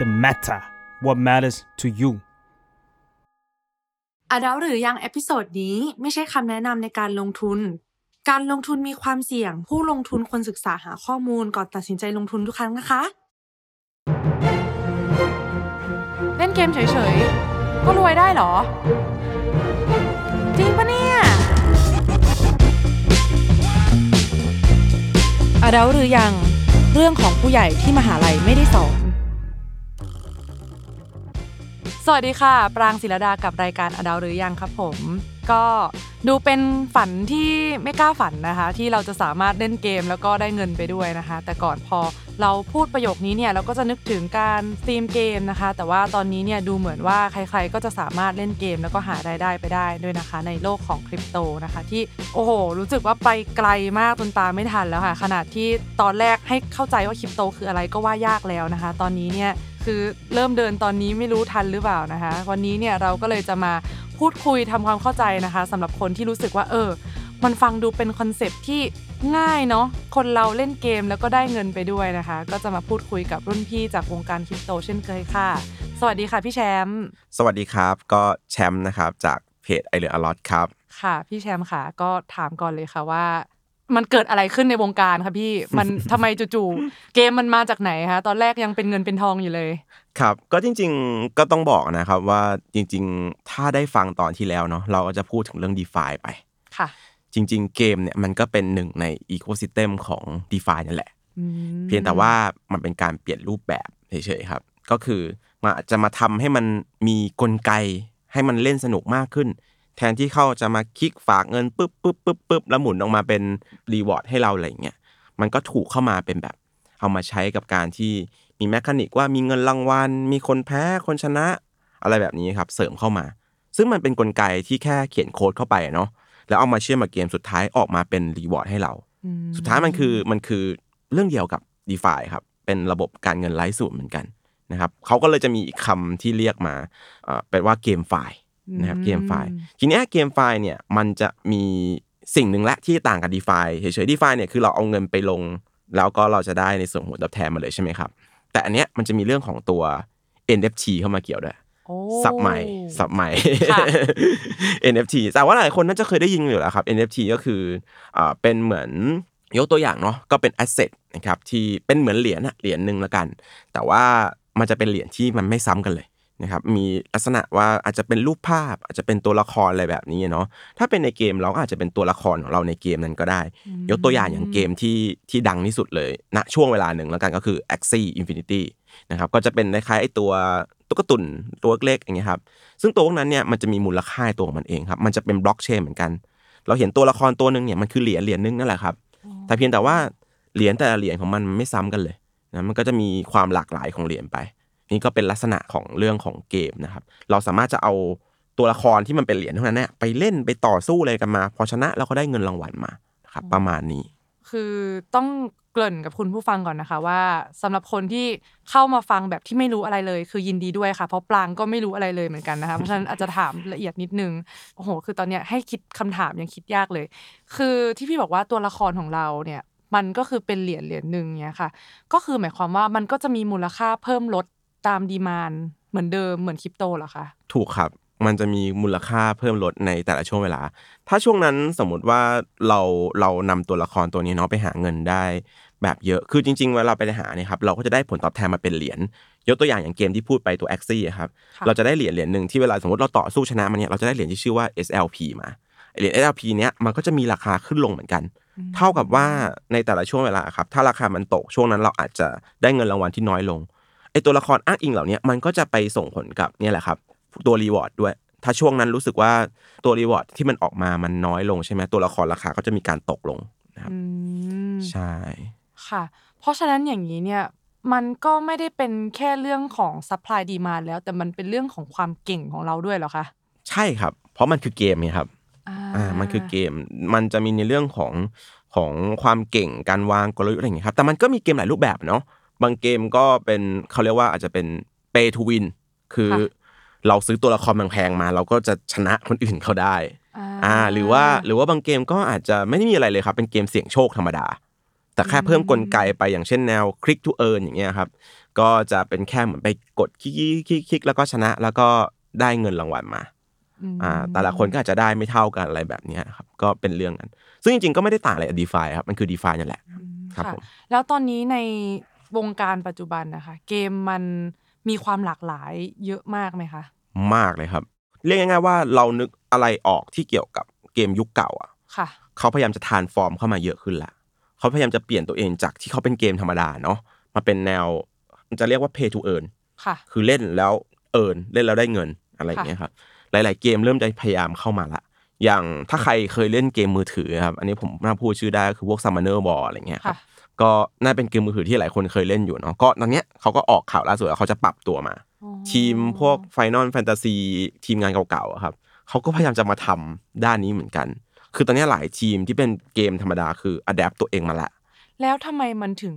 The matter what matters to you adult หรือยัง episode นี้ไม่ใช่คำแนะนำในการลงทุน การลงทุนมีความเสี่ยง ผู้ลงทุนควรศึกษาหาข้อมูลก่อนตัดสินใจลงทุนทุกครั้งนะคะ เล่นเกมเฉยๆ ก็รวยได้เหรอ จริงปะเนี่ยอดัลหรือยังเรื่องของผู้ใหญ่ที่มหาลัยไม่ได้สอน วัสดีค่ะ ปรางศิลดากับรายการอดาวหรือยังครับผม ก็ดูเป็นฝันที่ไม่กล้าฝันนะคะ ที่เราจะสามารถเล่นเกมแล้วก็ได้เงินไปด้วยนะคะ แต่ก่อนพอเราพูดประโยคนี้เนี่ยเราก็จะนึกถึงการสตรีมเกมนะคะ แต่ว่าตอนนี้เนี่ยดูเหมือนว่าใครๆก็จะสามารถเล่นเกมแล้วก็หารายได้ไปได้ด้วยนะคะ ในโลกของคริปโตนะคะ ที่โอ้โห รู้สึกว่าไปไกลมากจนตามไม่ทันแล้วค่ะ ขนาดที่ตอนแรกให้เข้าใจว่าคริปโตคืออะไรก็ว่ายากแล้วนะคะ ตอนนี้เนี่ย คือเริ่มเดินตอนนี้ไม่รู้ทันหรือเปล่านะคะ วันนี้เนี่ยเราก็เลยจะมาพูดคุยทำความเข้าใจนะคะสำหรับคนที่รู้สึกว่าเออ มันฟังดูเป็น concept ที่ง่ายเนาะคนเราเล่นเกมแล้วก็ได้เงินไปด้วยนะคะ ก็จะมาพูดคุยกับรุ่นพี่จากวงการคริปโตเช่นเคยค่ะ สวัสดีค่ะพี่แชมป์สวัสดีครับ ก็แชมป์นะครับจากเพจไอเรืออลอตครับค่ะ พี่แชมป์ค่ะก็ถามก่อนเลยค่ะว่า มันเกิดอะไรขึ้นในวงการคะพี่มันทำไมจู่ๆเกมมันมาจากไหนคะตอนแรกยังเป็นเงินเป็นทองอยู่เลยครับก็จริง ๆก็ต้องบอกนะครับว่าจริง ๆ ถ้าได้ฟังตอนที่แล้วเนาะเราก็จะพูดถึงเรื่อง DeFi ไปค่ะ จริง ๆ เกมเนี่ยมันก็เป็นหนึ่งในอีโคซิสเต็มของ d e f านั่นแหละอืมเพียงแต่ว่ามันเป็นการเปลี่ยนรูปแบบเฉยๆครับ ก็คือมันอาจจะมาทำให้มันมีกลไกให้มันเล่นสนุกมากขึ้น แทนที่เขาจะมาคลิกฝากเงินปุ๊บปุ๊บปุ๊บปุ๊บแล้วหมุนออกมาเป็น reward ให้เราอะไรอย่างเงี้ยมันก็ถูกเข้ามาเป็นแบบ เอามาใช้กับการที่มี mechanic ว่ามีเงินรางวัล มีคนแพ้คนชนะ อะไรแบบนี้ครับ เสริมเข้ามา ซึ่งมันเป็นกลไกที่แค่เขียนโค้ดเข้าไปเนาะแล้วเอามาเชื่อมกับเกมสุดท้ายออกมาเป็น reward ให้เราอืมสุดท้ายมันคือมันคือเรื่องเดียวกับ d e f าครับเป็นระบบการเงินไร้สูตรเหมือนกันนะครับเขาก็เลยจะมีอีกคำที่เรียกมาเอ่อเป็นว่าเกมไฟล์ นะครับเกมไฟล์ทีเนี้ยเกมไฟล์เนี่ยมันจะมีสิ่งหนึ่งละที่ต่างกับ d e f าเฉยๆ d e f าเนี่ยคือเราเอาเงินไปลง แล้วก็เราจะได้ในส่วนของผลตอบแทนมาเลยใช่ไหมครับ แต่อันเนี้ยมันจะมีเรื่องของตัว NFT เข้ามาเกี่ยวด้วยโอ้สับใหม่สับใหม่ค่ะ NFT แต่ว่าหลายคนน่าจะเคยได้ยินอยู่แล้วครับ NFT ก็คืออ่าเป็นเหมือนยกตัวอย่างเนาะก็เป็น asset นะครับที่เป็นเหมือนเหรียญอะเหรียญหนึ่งละกัน แต่ว่ามันจะเป็นเหรียญที่มันไม่ซ้ำกันเลย นะครับมีลักษณะว่าอาจจะเป็นรูปภาพ อาจจะเป็นตัวละครอะไรแบบนี้เนาะถ้าเป็นในเกมเราก็อาจจะเป็นตัวละครของเราในเกมนั้นก็ได้ ยกตัวอย่างอย่างเกมที่ที่ดังที่สุดเลยณช่วงเวลาหนึ่งแล้วกันก็คือ Axie Infinity นะครับก็จะเป็นคล้ายๆไอ้ตัวตุ๊กตุนตัวเล็กๆอย่างเงี้ยครับซึ่งตัวพวกนั้นเนี่ยมันจะมีมูลค่าในตัวของมันเองครับมันจะเป็นบล็อกเชนเหมือนกัน เราเห็นตัวละครตัวหนึ่งเนี่ยมันคือเหรียญเหรียญหนึงนั่นแหละครับแต่เพียงแต่ว่าเหรียญแต่ละเหรียญของมันไม่ซ้ำกันเลยนะมันก็จะมีความหลากหลายของเหรียญไป นี่ก็เป็นลักษณะของเรื่องของเกมนะครับ เราสามารถจะเอาตัวละครที่มันเป็นเหรียญเท่านั้นเนี่ยไปเล่นไปต่อสู้อะไรกันมา พอชนะเราก็ได้เงินรางวัลมาครับประมาณนี้ คือต้องเกริ่นกับคุณผู้ฟังก่อนนะคะว่าสำหรับคนที่เข้ามาฟังแบบที่ไม่รู้อะไรเลย คือยินดีด้วยค่ะ เพราะปลางก็ไม่รู้อะไรเลยเหมือนกันนะคะเพราะฉะนั้นอาจจะถามละเอียดนิดนึงโอ้โห คือตอนเนี้ยให้คิดคำถามยังคิดยากเลย คือที่พี่บอกว่าตัวละครของเราเนี่ยมันก็คือเป็นเหรียญเหรียญหนึ่งเนี่ยค่ะ ก็คือหมายความว่ามันก็จะมีมูลค่าเพิ่มลด ตามดีมานเหมือนเดิมเหมือนคริปโตเหรอคะถูกครับมันจะมีมูลค่าเพิ่มลดในแต่ละช่วงเวลา ถ้าช่วงนั้นสมมุติว่าเราเรานำตัวละครตัวนี้เนาะไปหาเงินได้ แบบเยอะ คือจริง ๆ เวลาไปหาเนี่ยครับเราก็จะได้ผลตอบแทนมาเป็นเหรียญ ยกตัวอย่างอย่างเกมที่พูดไปตัว a x ซี่ครับค่ะเราจะได้เหรียญเหรียญหนึ่งที่เวลาสมมติเราต่อสู้ชนะมันเนี่ยเราจะได้เหรียญที่ชื่อว่า SLP มา เหรียญ SLP เนี้ยมันก็จะมีราคาขึ้นลงเหมือนกัน เท่ากับว่าในแต่ละช่วงเวลาครับ ถ้าราคามันตกช่วงนั้นเราอาจจะได้เงินรางวัลที่น้อยลง ไอตัวละครอ้างอิงเหล่านี้มันก็จะไปส่งผลกับเนี่ยแหละครับ ตัวรีวอร์ดด้วย ถ้าช่วงนั้นรู้สึกว่าตัวรีวอร์ดที่มันออกมามันน้อยลงใช่ไหมตัวละครราคาก็จะมีการตกลงนะครับอืมใช่ค่ะ เพราะฉะนั้นอย่างนี้เนี่ยมันก็ไม่ได้เป็นแค่เรื่องของ supply demand แล้ว แต่มันเป็นเรื่องของความเก่งของเราด้วยเหรอคะใช่ครับ เพราะมันคือเกมไงครับอ่ามันคือเกมมันจะมีในเรื่องของของความเก่งการวางกลยุทธ์อะไรอย่างเงี้ยครับแต่มันก็มีเกมหลายรูปแบบเนาะ บางเกมก็เป็นเขาเรียกว่าอาจจะเป็น pay to win คือเราซื้อตัวละครแพงๆมา เราก็จะชนะคนอื่นเขาได้อ่าหรือว่าหรือว่าบางเกมก็อาจจะไม่ได้มีอะไรเลยครับ เป็นเกมเสี่ยงโชคธรรมดา แต่แค่เพิ่มกลไกไปอย่างเช่นแนว click to earn อย่างเงี้ยครับ ก็จะเป็นแค่เหมือนไปกดคลิกคลิกคลิกแล้วก็ชนะแล้วก็ได้เงินรางวัลมาอ่าแต่ละคนก็อาจจะได้ไม่เท่ากันอะไรแบบเนี้ยครับ ก็เป็นเรื่องกันซึ่งจริงๆก็ไม่ได้ต่างอะไรกับดีฟาครับ มันคือดีฟานั่นแหละครับค่ะผมแล้วตอนนี้ใน วงการปัจจุบันนะคะ เกมมันมีความหลากหลายเยอะมากไหมคะ มากเลยครับ เรียกง่ายๆว่าเรานึกอะไรออกที่เกี่ยวกับเกมยุคเก่าอะค่ะเขาพยายามจะทานฟอร์มเข้ามาเยอะขึ้นละเขาพยายามจะเปลี่ยนตัวเองจากที่เขาเป็นเกมธรรมดาเนาะมาเป็นแนวมันจะเรียกว่า pay to earn ค่ะ คือเล่นแล้วเอินเล่นแล้วได้เงินอะไรอย่างเงี้ยครับหลาย ๆ เกมเริ่มจะพยายามเข้ามาละอย่างถ้าใครเคยเล่นเกมมือถือครับอันนี้ผมน่าพูดชื่อได้ก็คือพวก Summoner War อะไรเงี้ยครับค่ะ ก็น่าเป็นเกมมือถือที่หลายคนเคยเล่นอยู่เนาะก็ตอนเนี้ยเขาก็ออกข่าวล่าสุดว่าเขาจะปรับตัวมา ทีมพวก Final Fantasy ทีมงานเก่าๆอะครับเขาก็พยายามจะมาทำด้านนี้เหมือนกัน คือตอนเนี้ยหลายทีมที่เป็นเกมธรรมดาคือ adapt ตัวเองมาละ แล้วทำไมมันถึง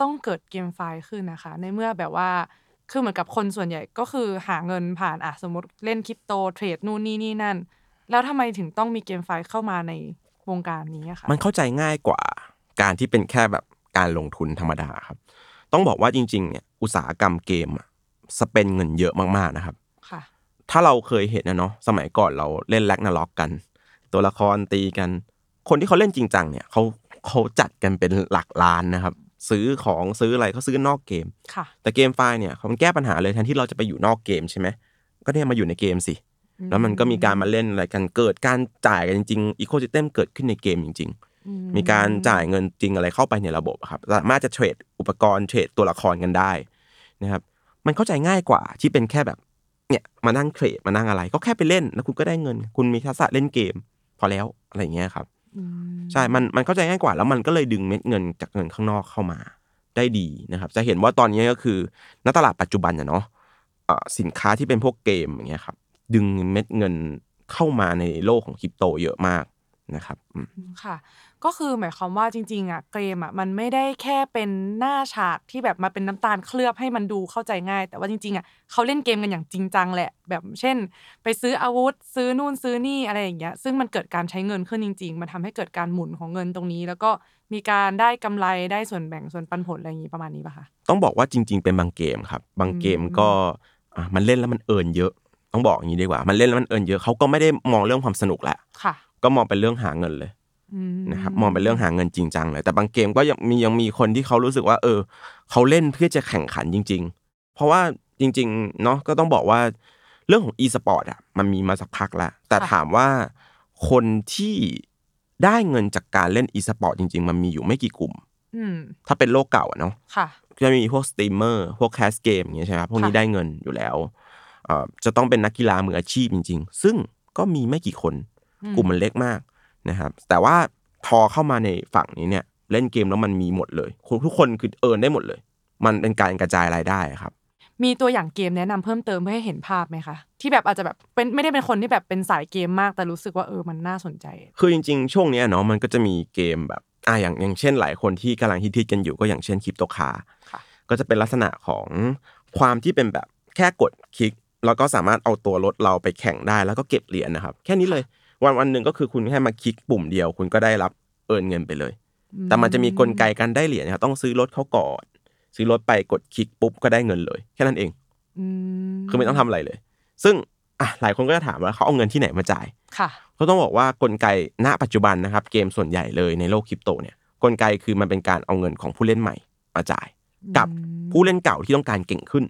ต้องเกิด GameFi ขึ้นนะคะ ในเมื่อแบบว่าคือเหมือนกับคนส่วนใหญ่ก็คือหาเงินผ่านอะสมมติเล่นคริปโตเทรดนู่นนี่นี่นั่น แล้วทำไมถึงต้องมีเกมไฟล์เข้ามาในวงการนี้อะคะมันเข้าใจง่ายกว่าการที่เป็นแค่แบบ การลงทุนธรรมดาครับ ต้องบอกว่าจริงๆเนี่ยอุตสาหกรรมเกมอะสเปนเงินเยอะมากๆนะครับค่ะถ้าเราเคยเห็นนะเนาะสมัยก่อนเราเล่นแล็กนาล็อกกัน ตัวละครตีกัน คนที่เขาเล่นจริงจังเนี่ยเขาเขาจัดกันเป็นหลักล้านนะครับ ซื้อของซื้ออะไรเขาซื้อนอกเกมค่ะแต่เกมไฟล์เนี่ยเขามันแก้ปัญหาเลยแทนที่เราจะไปอยู่นอกเกมใช่ไหมก็เนี่ยมาอยู่ในเกมสิแล้วมันก็มีการมาเล่นอะไรกันเกิดการจ่ายกันจริงๆ ecosystem เกิดขึ้นในเกมจริง ๆ มีการจ่ายเงินจริงอะไรเข้าไปในระบบอะครับ สามารถจะเทรดอุปกรณ์เทรดตัวละครกันได้นะครับ มันเข้าใจง่ายกว่าที่เป็นแค่แบบเนี่ยมานั่งเทรดมานั่งอะไร ก็แค่ไปเล่นแล้วคุณก็ได้เงิน คุณมีทักษะเล่นเกม พอแล้วอะไรอย่างเงี้ยครับใช่ มันมันเข้าใจง่ายกว่าแล้วมันก็เลยดึงเม็ดเงินจากเงินข้างนอกเข้ามาได้ดีนะครับ จะเห็นว่าตอนนี้ก็คือณตลาดปัจจุบันอะเนาะเอ่อสินค้าที่เป็นพวกเกมอย่างเงี้ยครับดึงเม็ดเงินเข้ามาในโลกของคริปโตเยอะมาก นะครับอืมค่ะ ก็คือหมายความว่าจริง ๆอะเกมอะมันไม่ได้แค่เป็นหน้าฉากที่แบบมาเป็นน้ำตาลเคลือบให้มันดูเข้าใจง่าย แต่ว่าจริงๆอะเขาเล่นเกมกันอย่างจริงจังแหละ แบบเช่น ไปซื้ออาวุธ ซื้อนู่นซื้อนี่อะไรอย่างเงี้ยซึ่งมันเกิดการใช้เงินขึ้นจริง ๆ มันทำให้เกิดการหมุนของเงินตรงนี้ แล้วก็มีการได้กำไรได้ส่วนแบ่งส่วนปันผลอะไรอย่างงี้ประมาณนี้ป่ะคะต้องบอกว่าจริง ๆ เป็นบางเกมครับ บางเกมก็อะมันเล่นแล้วมันเอินเยอะ ต้องบอกอย่างนี้ดีกว่า มันเล่นแล้วมันเอินเยอะเขาก็ไม่ได้มองเรื่องความสนุกแหละค่ะ ก็มองเป็นเรื่องหาเงินเลยอืมนะครับมองเป็นเรื่องหาเงินจริงจังเลยแต่บางเกมก็ยังมียังมีคนที่เขารู้สึกว่า เออ เขาเล่นเพื่อจะแข่งขันจริง ๆ เพราะว่าจริงๆเนาะก็ต้องบอกว่าเรื่องของ e-sport อะมันมีมาสักพักแล้วแต่ถามว่าคนที่ได้เงินจากการเล่น e-sport จริง ๆ มันมีอยู่ไม่กี่กลุ่มอืมถ้าเป็นโลกเก่าอะเนาะค่ะจะมีพวกสตรีมเมอร์พวก cast เกมอย่างเงี้ยใช่ไหมครับพวกนี้ค่ะได้เงินอยู่แล้วเอ่อจะต้องเป็นนักกีฬามืออาชีพจริง ๆ ซึ่งก็มีไม่กี่คน กลุ่มมันเล็กมากนะครับ แต่ว่าพอเข้ามาในฝั่งนี้เนี่ย เล่นเกมแล้วมันมีหมดเลยคนทุกคนคือ earn ได้หมดเลย มันเป็นการกระจายรายได้ครับ มีตัวอย่างเกมแนะนำเพิ่มเติมเพื่อให้เห็นภาพไหมคะที่แบบอาจจะแบบเป็นไม่ได้เป็นคนที่แบบเป็นสายเกมมากแต่รู้สึกว่าเออมันน่าสนใจ คือจริง ๆ ช่วงเนี้ยเนาะมันก็จะมีเกมแบบอ่าอย่างอย่างเช่น หลายคนที่กำลังฮิตๆกันอยู่ก็อย่างเช่นคริปโตคาค่ะก็จะเป็นลักษณะของความที่เป็นแบบแค่กดคลิกแล้วก็สามารถเอาตัวรถเราไปแข่งได้แล้วก็เก็บเหรียญนะครับ แค่นี้เลย วันวันหนึ่งก็คือคุณแค่มาคลิกปุ่มเดียว คุณก็ได้รับเอินเงินไปเลย แต่มันจะมีกลไกการได้เหรียญนะครับต้องซื้อรถเขาก่อนซื้อรถไปกดคลิกปุ๊บก็ได้เงินเลย แค่นั้นเองอืมคือไม่ต้องทำอะไรเลย ซึ่งอะหลายคนก็จะถามว่าเขาเอาเงินที่ไหนมาจ่ายค่ะก็ต้องบอกว่ากลไกณปัจจุบันนะครับ เกมส่วนใหญ่เลยในโลกคริปโตเนี่ยกลไกคือมันเป็นการเอาเงินของผู้เล่นใหม่ มาจ่าย กับผู้เล่นเก่าที่ต้องการเก่งขึ้น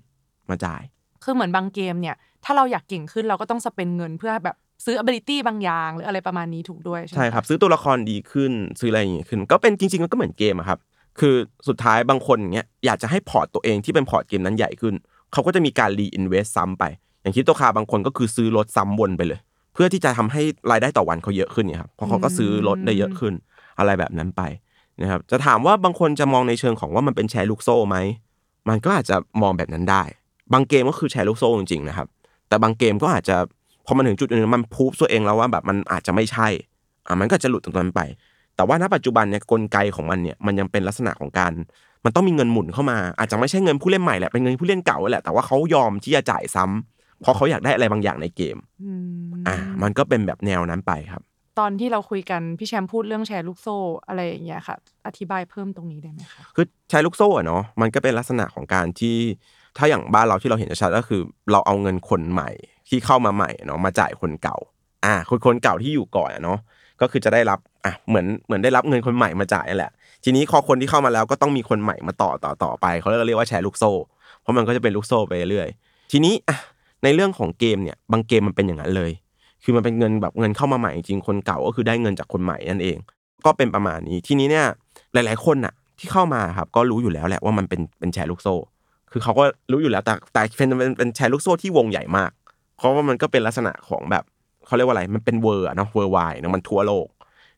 มาจ่าย คือเหมือนบางเกมเนี่ย ถ้าเราอยากเก่งขึ้นเราก็ต้อง spend เงินเพื่อแบบ ซื้อ ability บางอย่างหรืออะไรประมาณนี้ถูกด้วย ใช่ไหมใช่ครับ ซื้อตัวละครดีขึ้นซื้ออะไรอย่างงี้ขึ้น ก็เป็นจริง ๆ มันก็เหมือนเกมอะครับ คือสุดท้ายบางคนอย่างเงี้ยอยากจะให้พอร์ตตัวเองที่เป็นพอร์ตเกมนั้นใหญ่ขึ้น เขาก็จะมีการรีอินเวสซ้ำไป อย่างคริปโตคาบางคนก็คือซื้อรถซ้ำวนไปเลย เพื่อที่จะทำให้รายได้ต่อวันเขาเยอะขึ้นเนี่ยครับเพราะเขาก็ซื้อรถได้เยอะขึ้น อะไรแบบนั้นไปนะครับจะถามว่าบางคนจะมองในเชิงของว่ามันเป็นแชร์ลูกโซ่ไหมมันก็อาจจะมองแบบนั้นได้ บางเกมก็คือแชร์ลูกโซ่จริงๆนะครับแต่บางเกมก็อาจจะ พอมันถึงจุดหนึงมันพูฟตัวเองแล้วว่าแบบมันอาจจะไม่ใช่อะมันก็จะหลุดตรงนั้นไป แต่ว่าณปัจจุบันเนี่ยกลไกของมันเนี่ยมันยังเป็นลักษณะของการ มันต้องมีเงินหมุนเข้ามา อาจจะไม่ใช่เงินผู้เล่นใหม่แหละเป็นเงินผู้เล่นเก่าแหละแต่ว่าเขายอมที่จะจ่ายซ้ำเพราะเขาอยากได้อะไรบางอย่างในเกมอืมอ่ามันก็เป็นแบบแนวนั้นไปครับตอนที่เราคุยกันพี่แชมป์พูดเรื่องแชร์ลูกโซ่อะไรอย่างเงี้ยค่ะ อธิบายเพิ่มตรงนี้ได้ไหมคะคือใช้ลูกโซ่อะเนาะมันก็เป็นลักษณะของการที่ ถ้าอย่างบ้านเราที่เราเห็นชัดก็คือ เราเอาเงินคนใหม่ที่เข้ามาใหม่เนาะมาจ่ายคนเก่า อ่าคนคนเก่าที่อยู่ก่อนเนาะก็คือจะได้รับอะเหมือนเหมือนได้รับเงินคนใหม่มาจ่ายนั่นแหละ ทีนี้พอคนที่เข้ามาแล้วก็ต้องมีคนใหม่มาต่อต่อต่อไปเขาเรียกว่าแชร์ลูกโซ่ เพราะมันก็จะเป็นลูกโซ่ไปเรื่อยทีนี้อะในเรื่องของเกมเนี่ยบางเกมมันเป็นอย่างนั้นเลย คือมันเป็นเงินแบบเงินเข้ามาใหม่จริงคนเก่าก็คือได้เงินจากคนใหม่นั่นเอง ก็เป็นประมาณนี้ทีนี้เนี่ยหลาย ๆคนน่ะที่เข้ามาครับก็รู้อยู่แล้วแหละว่ามันเป็นเป็นแชร์ลูกโซ่ คือเขาก็รู้อยู่แล้วแต่แต่เป็นเป็นเป็นแชร์ลูกโซ่ที่วงใหญ่มาก เพราะว่ามันก็เป็นลักษณะของแบบเขาเรียกว่าอะไรมันเป็นเวอร์เนาะเวอร์ไวเนาะมันทั่วโลก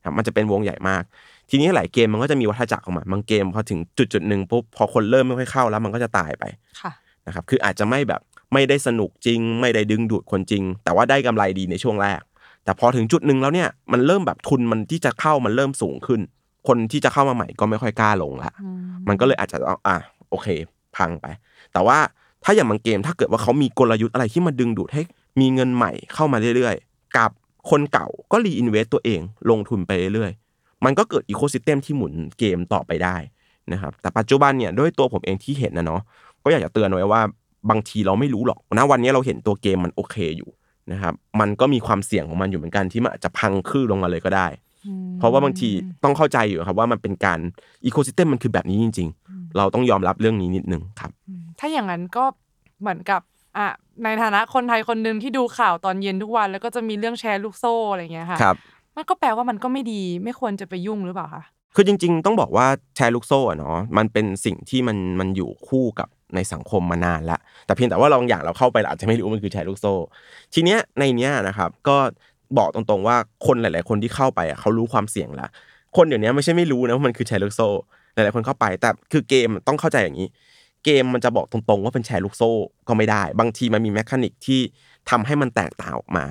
ครับมันจะเป็นวงใหญ่มาก ทีนี้หลายเกมมันก็จะมีวัฏจักรของมันบางเกมพอถึงจุดจุดๆหนึ่งปุ๊บพอคนเริ่มไม่ค่อยเข้าแล้วมันก็จะตายไปค่ะนะครับคืออาจจะไม่แบบไม่ได้สนุกจริง ไม่ได้ดึงดูดคนจริง แต่ว่าได้กำไรดีในช่วงแรก แต่พอถึงจุดหนึ่งแล้วเนี่ยมันเริ่มแบบทุนมันที่จะเข้ามันเริ่มสูงขึ้น คนที่จะเข้ามาใหม่ก็ไม่ค่อยกล้าลงละอืมมันก็เลยอาจจะเอาอะโอเค พังไป แต่ว่าถ้าอย่างบางเกมถ้าเกิดว่าเขามีกลยุทธ์อะไรที่มาดึงดูดให้มีเงินใหม่เข้ามาเรื่อยๆ กับคนเก่าก็ reinvest ตัวเองลงทุนไปเรื่อยๆ มันก็เกิด ecosystem ที่หมุนเกมต่อไปได้นะครับแต่ปัจจุบันเนี่ยด้วยตัวผมเองที่เห็นนะเนาะก็อยากจะเตือนไว้ว่าบางทีเราไม่รู้หรอกนะวันนี้เราเห็นตัวเกมมันโอเคอยู่นะครับมันก็มีความเสี่ยงของมันอยู่เหมือนกันที่มันอาจจะพังครืนลงมาเลยก็ได้ เพราะว่าบางทีต้องเข้าใจอยู่ครับว่ามันเป็นการecosystem มันคือแบบนี้จริงๆ เราต้องยอมรับเรื่องนี้นิดนึงครับอืมถ้าอย่างนั้นก็เหมือนกับอะในฐานะคนไทยคนหนึ่งที่ดูข่าวตอนเย็นทุกวัน แล้วก็จะมีเรื่องแชร์ลูกโซ่อะไรอย่างเงี้ยค่ะครับมันก็แปลว่ามันก็ไม่ดีไม่ควรจะไปยุ่งหรือเปล่าคะคือจริง ๆ ต้องบอกว่าแชร์ลูกโซ่อะเนาะมันเป็นสิ่งที่มันมันอยู่คู่กับในสังคมมานานละแต่เพียงแต่ว่าเราบางอย่างเราเข้าไปเราอาจจะไม่รู้ว่ามันคือแชร์ลูกโซ่ ทีเนี้ยในเนี้ยนะครับก็บอกตรงๆว่าคนหลาย ๆ คนที่เข้าไปอะเขารู้ความเสี่ยงละคนเดี๋ยวนี้ไม่ใช่ไม่รู้นะว่ามันคือแชร์ลูกโซ่ห ลายๆคนเข้าไป แต่คือเกมต้องเข้าใจอย่างนี้ เกมมันจะบอกตรงๆ ว่าเป็นแชร์ลูกโซ่ก็ไม่ได้ บางทีมันมีแมคานิกที่ทำให้มันแตกต่างออกมา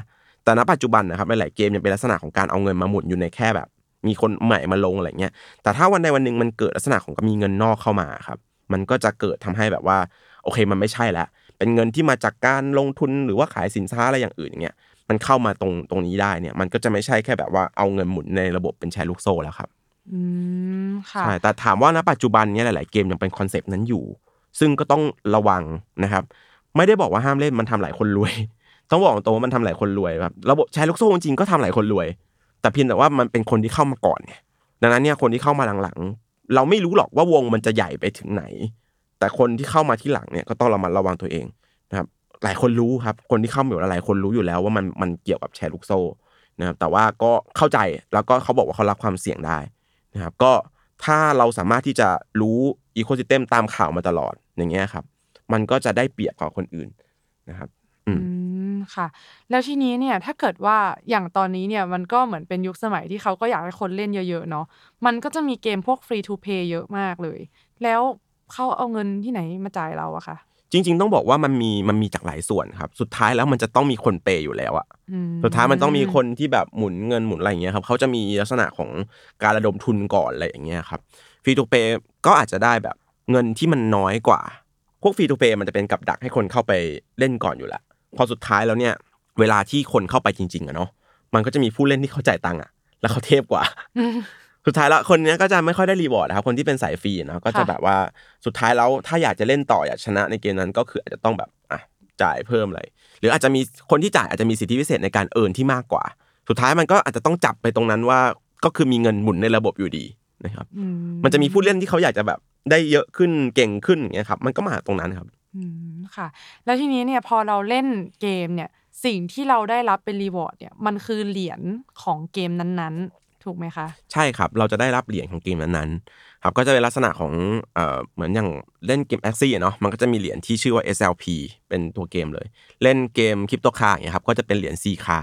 แต่ณปัจจุบันนะครับหลายๆเกมยังเป็นลักษณะของการเอาเงินมาหมุนอยู่ในแค่แบบ มีคนใหม่มาลงอะไรเงี้ยแต่ถ้าวันใดวันหนึ่งมันเกิดลักษณะของมีเงินนอกเข้ามาครับมันก็จะเกิดทำให้แบบว่าโอเคมันไม่ใช่แล้วเป็นเงินที่มาจากการลงทุนหรือว่าขายสินค้าอะไรอย่างอื่นอย่างเงี้ยมันเข้ามาตรงตรงนี้ได้เนี่ย มันก็จะไม่ใช่แค่แบบว่าเอาเงินหมุนในระบบเป็นแชร์ลูกโซ่แล้วครับ อืม ค่ะใช่แต่ถามว่าณปัจจุบันเนี้ยหลาย ๆ เกมยังเป็นคอนเซปต์นั้นอยู่ ซึ่งก็ต้องระวังนะครับ ไม่ได้บอกว่าห้ามเล่นมันทำหลายคนรวย ต้องบอกตรงว่ามันทำหลายคนรวยแบบระบบแชร์ลูกโซ่จริงก็ทำหลายคนรวย แต่เพียงแต่ว่ามันเป็นคนที่เข้ามาก่อนเนี่ยดังนั้นเนี่ยคนที่เข้ามาหลัง ๆ เราไม่รู้หรอกว่าวงมันจะใหญ่ไปถึงไหน แต่คนที่เข้ามาที่หลังเนี่ยก็ต้องระมัดระวังตัวเองนะครับหลายคนรู้ครับ คนที่เข้ามาอยู่หลายคนรู้อยู่แล้วว่ามันมันเกี่ยวกับแชร์ลูกโซ่นะครับแต่ว่าก็เข้าใจแล้วก็เขาบอกว่าเขารับความเสี่ยงได้นะครับก็ ถ้าเราสามารถที่จะรู้อีโคซิสเต็มตามข่าวมาตลอดอย่างเงี้ยครับ มันก็จะได้เปรียบกว่าคนอื่นนะครับอืมอืมค่ะ แล้วทีนี้เนี่ยถ้าเกิดว่าอย่างตอนนี้เนี่ยมันก็เหมือนเป็นยุคสมัยที่เขาก็อยากให้คนเล่นเยอะๆเนาะมันก็จะมีเกมพวกฟรีทูเพย์เยอะมากเลย แล้วเขาเอาเงินที่ไหนมาจ่ายเราอะคะ จริง ๆ ต้องบอกว่ามันมีมันมีจากหลายส่วนครับ สุดท้ายแล้วมันจะต้องมีคนเปย์อยู่แล้วอะอืมสุดท้ายมันต้องมีคนที่แบบหมุนเงินหมุนอะไรอย่างเงี้ยครับเขาจะมีลักษณะของการระดมทุนก่อนอะไรอย่างเงี้ยครับฟรีทูเปย์ก็อาจจะได้แบบเงินที่มันน้อยกว่า พวกฟรีทูเปย์มันจะเป็นกับดักให้คนเข้าไปเล่นก่อนอยู่ละพอสุดท้ายแล้วเนี่ย เวลาที่คนเข้าไปจริง ๆอะเนาะมันก็จะมีผู้เล่นที่เขาจ่ายตังค์อะแล้วเขาเทพกว่าอืม สุดท้ายแล้วคนเนี้ยก็จะไม่ค่อยได้รีวอร์ดนะครับคนที่เป็นสายฟรีเนาะก็จะค่ะแบบว่าสุดท้ายแล้วถ้าอยากจะเล่นต่ออยากชนะในเกมนั้นก็คืออาจจะต้องแบบอะจ่ายเพิ่มอะไรหรืออาจจะมีคนที่จ่ายอาจจะมีสิทธิพิเศษในการเอิร์นที่มากกว่า สุดท้ายมันก็อาจจะต้องจับไปตรงนั้นว่าก็คือมีเงินหมุนในระบบอยู่ดีนะครับอืมันจะมีผู้เล่นที่เขาอยากจะแบบได้เยอะขึ้นเก่งขึ้นอย่างเงี้ยครับ มันก็มาตรงนั้นครับอืมค่ะ แล้วทีนี้เนี่ยพอเราเล่นเกมเนี่ยสิ่งที่เราได้รับเป็น reward เนี่ยมันคือเหรียญของเกมนั้นๆ ถูกไหมคะ ใช่ครับ เราจะได้รับเหรียญของเกมนั้นๆครับก็จะเป็นลักษณะของเอ่อเหมือนอย่างเล่นเกม Axie เนาะมันก็จะมีเหรียญที่ชื่อว่า SLP เป็นตัวเกมเลย เล่นเกม CryptoCars อย่างเงี้ยครับก็จะเป็นเหรียญ C คา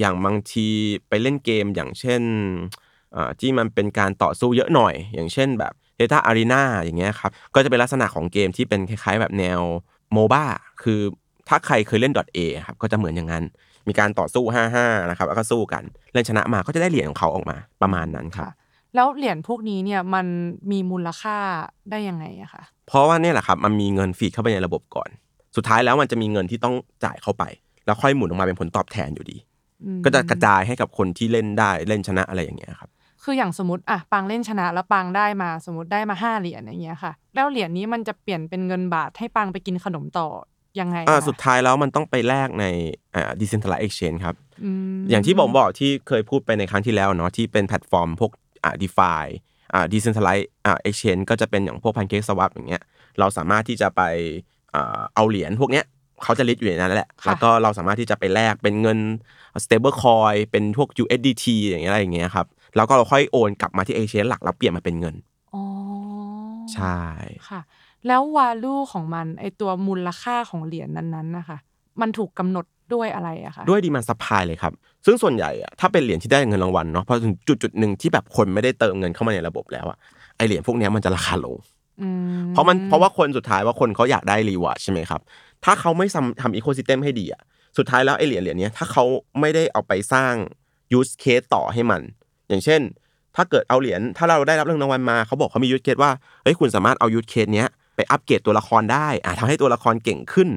อย่างบางทีไปเล่นเกมอย่างเช่นที่มันเป็นการต่อสู้เยอะหน่อย อย่างเช่นแบบ Thetan Arena อย่างเงี้ยครับก็จะเป็นลักษณะของเกมที่เป็นคล้ายๆ แบบแนวโมบ้าคือถ้าใครเคยเล่น .a ครับก็จะเหมือนอย่างนั้น มีการต่อสู้5-5นะครับแล้วก็สู้กันเล่นชนะมาก็จะได้เหรียญของเขาออกมาประมาณนั้นครับค่ะ แล้วเหรียญพวกนี้เนี่ยมันมีมูลค่าได้ยังไงอะคะเพราะว่าเนี่ยแหละครับมันมีเงินฟีดเข้าไปในระบบก่อน สุดท้ายแล้วมันจะมีเงินที่ต้องจ่ายเข้าไป แล้วค่อยหมุนออกมาเป็นผลตอบแทนอยู่ดีอืมก็จะกระจายให้กับคนที่เล่นได้เล่นชนะอะไรอย่างเงี้ยครับคืออย่างสมมติอะปังเล่นชนะแล้วปังได้มาสมมติได้มาห้าเหรียญอย่างเงี้ยค่ะ แล้วเหรียญนี้มันจะเปลี่ยนเป็นเงินบาทให้ปังไปกินขนมต่อ ยังไงอ่าคะสุดท้ายแล้วมันต้องไปแลกในอ่า decentralized exchange ครับมอย่างที่ผมบอกที่เคยพูดไปในครั้งที่แล้วเนาะที่เป็นแพลตฟอร์มพวกอ่า DeFi อ่า decentralized อ่า exchange ก็จะเป็นอย่างพวก Pancake Swap อย่างเงี้ยเราสามารถที่จะไปอ่าเอาเหรียญพวกเนี้ยเขาจะลิสต์อยู่ในนั้นแหละ แล้วก็เราสามารถที่จะไปแลกเป็นเงิน stable coin เป็นพวก USDT อย่างเงี้ยอะไรอย่างเงี้ยครับแล้วก็เราค่อยโอนกลับมาที่ exchange หลักแล้วเปลี่ยนมาเป็นเงินอ๋อใช่ค่ะ แล้ว value ของมันไอตัวมูลค่าของเหรียญนั้นๆนะคะมันถูกกำหนดด้วยอะไรอะคะด้วย demand supply เลยครับ ซึ่งส่วนใหญ่อะถ้าเป็นเหรียญที่ได้เงินรางวัลเนาะพอถึงจุดจุดๆหนึ่งที่แบบคนไม่ได้เติมเงินเข้ามาในระบบแล้วอะไอเหรียญพวกเนี้ยมันจะราคาลงอืมเพราะมันเพราะว่าคนสุดท้ายว่าคนเขาอยากได้ reward ใช่ไหมครับ ถ้าเขาไม่ทำทำ ecosystem ให้ดีอะสุดท้ายแล้วไอเหรียญเหรียญเนี้ยถ้าเขาไม่ได้เอาไปสร้าง use case ต่อให้มัน อย่างเช่น ถ้าเกิดเอาเหรียญถ้าเราได้รับเรื่องรางวัลมาเขาบอกเขามี use case ว่าเฮ้ยคุณสามารถเอา use case เนี้ย ไปอัปเกรดตัวละครได้อะทำให้ตัวละครเก่งขึ้น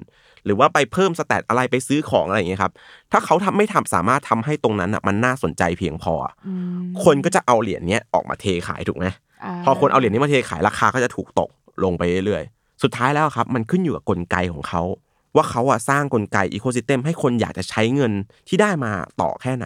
หรือว่าไปเพิ่ม stat อะไรไปซื้อของอะไรอย่างเงี้ยครับ ถ้าเขาทำไม่ทำสามารถทำให้ตรงนั้นอะมันน่าสนใจเพียงพออะอืมคนก็จะเอาเหรียญเนี้ยออกมาเทขายถูกไหมพอคนเอาเหรียญนี้มาเทขายราคาก็จะถูกตกลงไปเรื่อยๆ สุดท้ายแล้วครับ มันขึ้นอยู่กับกลไกของเขา ว่าเขาอะสร้างกลไก ecosystem ให้คนอยากจะใช้เงินที่ได้มาต่อแค่ไหน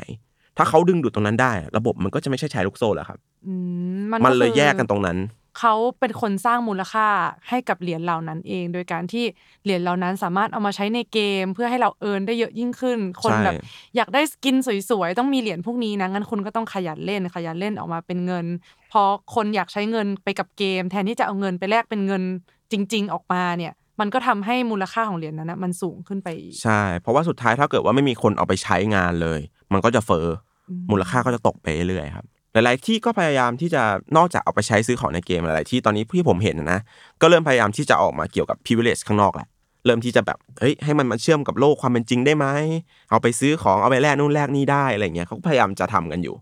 ถ้าเขาดึงดูดตรงนั้นได้ ระบบมันก็จะไม่ใช่แชร์ลูกโซ่แล้วครับอืมมันเลยคือแยกกันตรงนั้น เขาเป็นคนสร้างมูลค่าให้กับเหรียญเหล่านั้นเอง โดยการที่เหรียญเหล่านั้นสามารถเอามาใช้ในเกม เพื่อให้เรา earn ได้เยอะยิ่งขึ้น คนใช่แบบอยากได้ skin สวยๆต้องมีเหรียญพวกนี้นะงั้นคุณก็ต้องขยันเล่นขยันเล่นออกมาเป็นเงินพอคนอยากใช้เงินไปกับเกม แทนที่จะเอาเงินไปแลกเป็นเงินจริง ๆ ออกมาเนี่ยมันก็ทำให้มูลค่าของเหรียญนั้นนะมันสูงขึ้นไปอีกใช่ เพราะว่าสุดท้ายถ้าเกิดว่าไม่มีคนเอาไปใช้งานเลย มันก็จะเฟอ้ออมูลค่าก็จะตกไปเรื่อยๆครับ หลาย ๆ ที่ก็พยายามที่จะนอกจากเอาไปใช้ซื้อของในเกมหลาย ๆ ที่ตอนนี้ที่ผมเห็นนะ ก็เริ่มพยายามที่จะออกมาเกี่ยวกับ privilege ข้างนอกแหละเริ่มที่จะแบบเฮ้ยให้มันมาเชื่อมกับโลกความเป็นจริงได้ไหมเอาไปซื้อของเอาไปแลกนู่นแลกนี่ได้อะไรเงี้ยเขาพยายามจะทำกันอยู่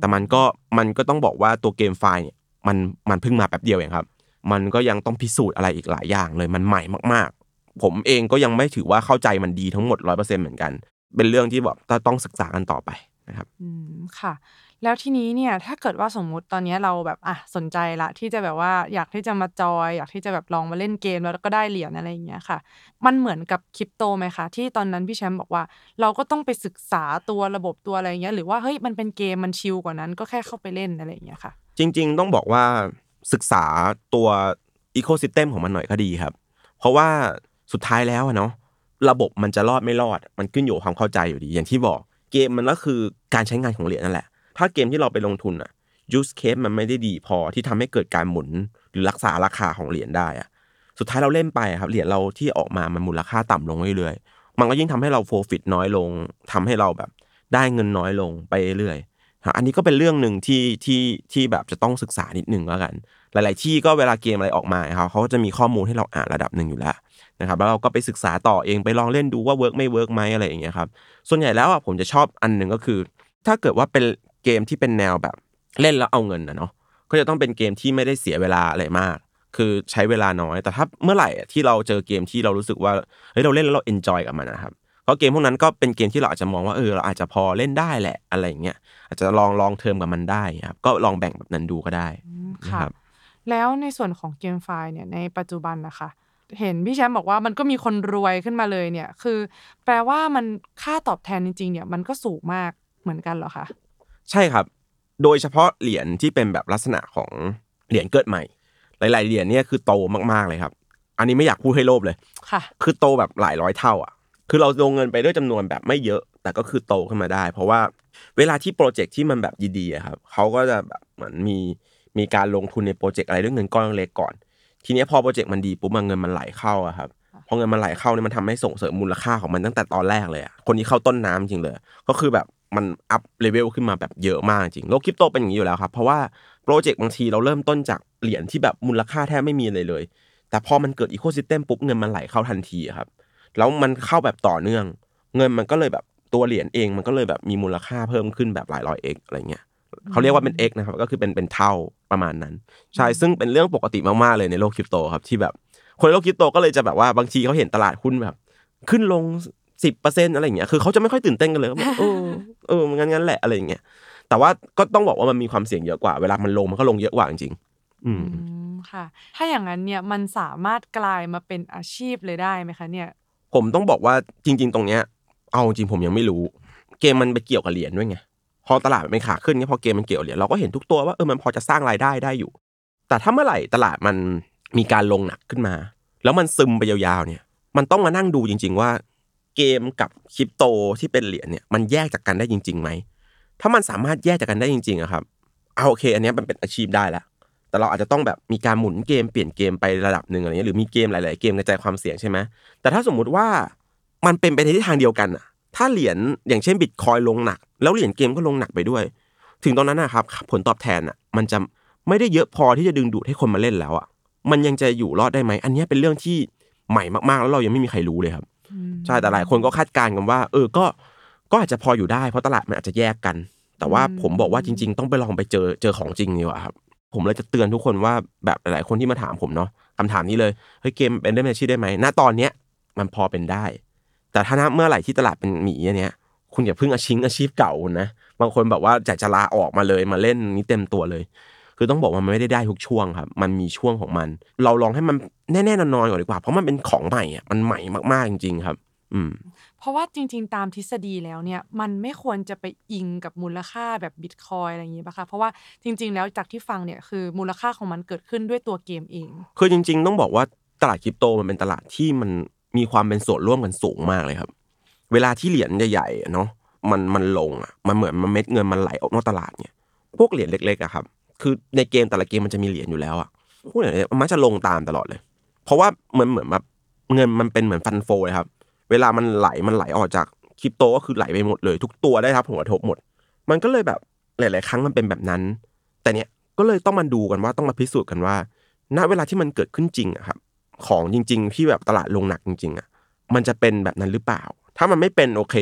แต่มันก็มันก็ต้องบอกว่าตัวเกมไฟล์เนี่ยมันมันเพิ่งมาแป๊บเดียวเองครับ มันก็ยังต้องพิสูจน์อะไรอีกหลายอย่างเลยมันใหม่มาก ๆ ผมเองก็ยังไม่ถือว่าเข้าใจมันดีทั้งหมดร้อยเปอร์เซ็นต์เหมือนกัน เป็นเรื่องที่แบบต้องศึกษากันต่อไปนะครับอืมค่ะ แล้วทีนี้เนี่ยถ้าเกิดว่าสมมุติตอนนี้เราแบบอะสนใจละที่จะแบบว่าอยากที่จะมาจอย อยากที่จะแบบลองมาเล่นเกมแล้วก็ได้เหรียญอะไรอย่างเงี้ยค่ะ มันเหมือนกับคริปโตไหมคะ ที่ตอนนั้นพี่แชมป์บอกว่า เราก็ต้องไปศึกษาตัวระบบตัวอะไรอย่างเงี้ยหรือว่าเฮ้ยมันเป็นเกมมันชิลกว่านั้นก็แค่เข้าไปเล่นอะไรอย่างเงี้ยค่ะ จริง ๆ ต้องบอกว่าศึกษาตัวอีโค y ิสเต็มของมันหน่อยก็ดีครับ เพราะว่าสุดท้ายแล้วเนาะระบบมันจะรอดไม่รอด มันขึ้นอยู่ความเข้าใจอยู่ดี อย่างที่บอกเกมมันก็คือการใช้งานของเหรียญนั่นแหละ ถ้าเกมที่เราไปลงทุนอะ use case มันไม่ได้ดีพอที่ทำให้เกิดการหมุนหรือรักษาราคาของเหรียญได้อะสุดท้ายเราเล่นไปครับเหรียญเราที่ออกมามันมูลค่าต่ำลงเรื่อยๆมันก็ยิ่งทำให้เราโฟฟิตน้อยลงทำให้เราแบบได้เงินน้อยลงไปเรื่อยๆอันนี้ก็เป็นเรื่องหนึ่งที่ที่ที่แบบจะต้องศึกษานิดนึงแล้วกัน หลาย ๆ ที่ก็เวลาเกมอะไรออกมาครับเขาก็จะมีข้อมูลให้เราอ่านระดับหนึ่งอยู่แล้วนะครับแล้วเราก็ไปศึกษาต่อเองไปลองเล่นดูว่า work ไม่ work ไหมอะไรอย่างเงี้ยครับส่วนใหญ่แล้วอะผมจะชอบอันหนึ่งก็คือ ถ้าเกิดว่าเป็น เกมที่เป็นแนวแบบเล่นแล้วเอาเงินนะเนาะก็จะต้องเป็นเกมที่ไม่ได้เสียเวลาอะไรมาก คือใช้เวลาน้อย แต่ถ้าเมื่อไหร่ที่เราเจอเกมที่เรารู้สึกว่าเฮ้ยเราเล่นแล้วเรา enjoy กับมันนะครับเพราะเกมพวกนั้นก็เป็นเกมที่เราอาจจะมองว่าเออเราอาจจะพอเล่นได้แหละอะไรอย่างเงี้ยอาจจะลอง long term กับมันได้ครับก็ลองแบ่งแบบนั้นดูก็ได้นะค่ะครับแล้วในส่วนของ GameFi เนี่ยในปัจจุบันนะคะเห็นพี่แชมป์บอกว่ามันก็มีคนรวยขึ้นมาเลยเนี่ย คือ แปลว่ามันค่าตอบแทนจริงๆเนี่ยมันก็สูงมากเหมือนกันเหรอคะ ใช่ครับ โดยเฉพาะเหรียญที่เป็นแบบลักษณะของเหรียญเกิดใหม่ หลาย ๆ เหรียญเนี่ยคือโตมากๆเลยครับ อันนี้ไม่อยากพูดให้โลภเลยค่ะ คือโตแบบหลายร้อยเท่าอะ คือเราลงเงินไปด้วยจำนวนแบบไม่เยอะ แต่ก็คือโตขึ้นมาได้ เพราะว่าเวลาที่โปรเจกต์ที่มันแบบดีๆอะครับเขาก็จะแบบเหมือนมีมีการลงทุนในโปรเจกต์อะไรด้วยเงินก้อนเล็กก่อน ทีเนี้ยพอโปรเจกต์มันดีปุ๊บมันเงินมันไหลเข้าอะครับพอเงินมันไหลเข้าเนี่ยมันทำให้ส่งเสริมมูลค่าของมันตั้งแต่ตอนแรกเลยอะคนที่เข้าต้นน้ำจริงเลย ก็คือแบบ มัน up level ขึ้นมาแบบเยอะมากจริงโลกคริปโตเป็นอย่างนี้อยู่แล้วครับ เพราะว่าโปรเจกต์บางทีเราเริ่มต้นจากเหรียญที่แบบมูลค่าแทบไม่มีเลยเลย แต่พอมันเกิด ecosystem ปุ๊บเงินมันไหลเข้าทันทีอะครับ แล้วมันเข้าแบบต่อเนื่อง เงินมันก็เลยแบบตัวเหรียญเองมันก็เลยแบบมีมูลค่าเพิ่มขึ้นแบบหลายร้อย X อะไรเงี้ยเขาเรียกว่าเป็น X นะครับ ก็คือเป็นเป็นเท่าประมาณนั้น ใช่ ซึ่งเป็นเรื่องปกติมากๆเลยในโลกคริปโตครับที่แบบ คนในโลกคริปโตก็เลยจะแบบว่าบางทีเขาเห็นตลาดหุ้นแบบ ขึ้นลง สิบเปอร์เซ็นอะไรเงี้ยคือเขาจะไม่ค่อยตื่นเต้นกันเลยแบบเออเอองั้นงั้นแหละอะไรเงี้ยแต่ว่าก็ต้องบอกว่ามันมีความเสี่ยงเยอะกว่า เวลามันลงมันก็ลงเยอะกว่าจริงๆอืมอืมค่ะ ถ้าอย่างนั้นเนี่ยมันสามารถกลายมาเป็นอาชีพเลยได้ไหมคะเนี่ย ผมต้องบอกว่าจริง ๆ ตรงเนี้ย เอาจริงผมยังไม่รู้ เกมมันไปเกี่ยวกับเหรียญด้วยไงพอตลาดมันเป็นขาขึ้นเนี่ยพอเกมมันเกี่ยวกับเหรียญเราก็เห็นทุกตัวว่าเออมันพอจะสร้างรายได้ได้อยู่ แต่ถ้าเมื่อไหร่ตลาดมันมีการลงหนักขึ้นมา แล้วมันซึมไปยาวๆเนี่ย มันต้องมานั่งดูจริง ๆ ว่า เกมกับคริปโตที่เป็นเหรียญเนี่ยมันแยกจากกันได้จริงๆไหมถ้ามันสามารถแยกจากกันได้จริงๆอะครับเอาโอเค อันนี้มันเป็นอาชีพได้แล้วแต่เราอาจจะต้องแบบมีการหมุนเกมเปลี่ยนเกมไประดับหนึ่งอะไรเงี้ยหรือมีเกมหลาย ๆ เกมกระจายความเสี่ยงใช่ไหมแต่ถ้าสมมุติว่ามันเป็นไปในทิศทางเดียวกันอะถ้าเหรียญอย่างเช่นบิตคอยลงหนัก แล้วเหรียญเกมก็ลงหนักไปด้วย ถึงตอนนั้นนะครับผลตอบแทนอะมันจะไม่ได้เยอะพอที่จะดึงดูดให้คนมาเล่นแล้วอะมันยังจะอยู่รอดได้ไหมอันนี้เป็นเรื่องที่ใหม่มาก ๆ แล้วเรายังไม่มีใครรู้เลยครับ ใช่แต่หลายคนก็คาดการณ์กันว่า เออก็ก็อาจจะพออยู่ได้เพราะตลาดมันอาจจะแยกกัน แต่ว่าผมบอกว่าจริง ๆ ต้องไปลองไปเจอเจอของจริงดีกว่าครับผมเลยจะเตือนทุกคนว่าแบบหลายๆคนที่มาถามผมเนาะคำถามนี้เลยเฮ้ยเกมเป็นได้เป็นอาชีพได้ไหมณตอนเนี้ยมันพอเป็นได้ แต่ถ้าณเมื่อไหร่ที่ตลาดเป็นหมีอันเนี้ยคุณอย่าเพิ่งอาชิงอาชีพเก่าคุณนะบางคนแบบว่าอยากจะลาออกมาเลยมาเล่นนี้เต็มตัวเลย คือต้องบอกว่ามันไม่ได้ได้ทุกช่วงครับ มันมีช่วงของมัน เราลองให้มันแน่ๆนอนๆก่อนดีกว่า เพราะมันเป็นของใหม่อะมันใหม่มากๆจริง ๆ ครับ อืมเพราะว่าจริง ๆ ตามทฤษฎีแล้วเนี่ยมันไม่ควรจะไปอิงกับมูลค่าแบบบิตคอยอะไรอย่างนี้ป่ะคะเพราะว่าจริง ๆ แล้วจากที่ฟังเนี่ยคือมูลค่าของมันเกิดขึ้นด้วยตัวเกมเองคือจริง ๆ ต้องบอกว่าตลาดคริปโตมันเป็นตลาดที่มันมีความเป็นส่วนร่วมกันสูงมากเลยครับ เวลาที่เหรียญใหญ่ๆอะเนาะมันมันลงอะมันเหมือนมันเม็ดเงินมันไหลออกนอกตลาดเนี่ยพวกเหรียญเล็กๆอะครับ คือในเกมแต่ละเกมมันจะมีเหรียญอยู่แล้วอะพวกเหรียญเล็กมันจะลงตามตลอดเลย เพราะว่าเหมือนเหมือนแบบเงินมันเป็นเหมือนฟันโฟเลยครับ เวลามันไหลมันไหลออกจากคริปโตก็คือไหลไปหมดเลย ทุกตัวได้รับผลกระทบหมด มันก็เลยแบบหลาย ๆ ครั้งมันเป็นแบบนั้น แต่เนี้ยก็เลยต้องมาดูกันว่าต้องมาพิสูจน์กันว่า ณเวลาที่มันเกิดขึ้นจริงอะครับ ของจริง ๆ ที่แบบตลาดลงหนักจริง ๆอะมันจะเป็นแบบนั้นหรือเปล่า ถ้ามันไม่เป็นโอเค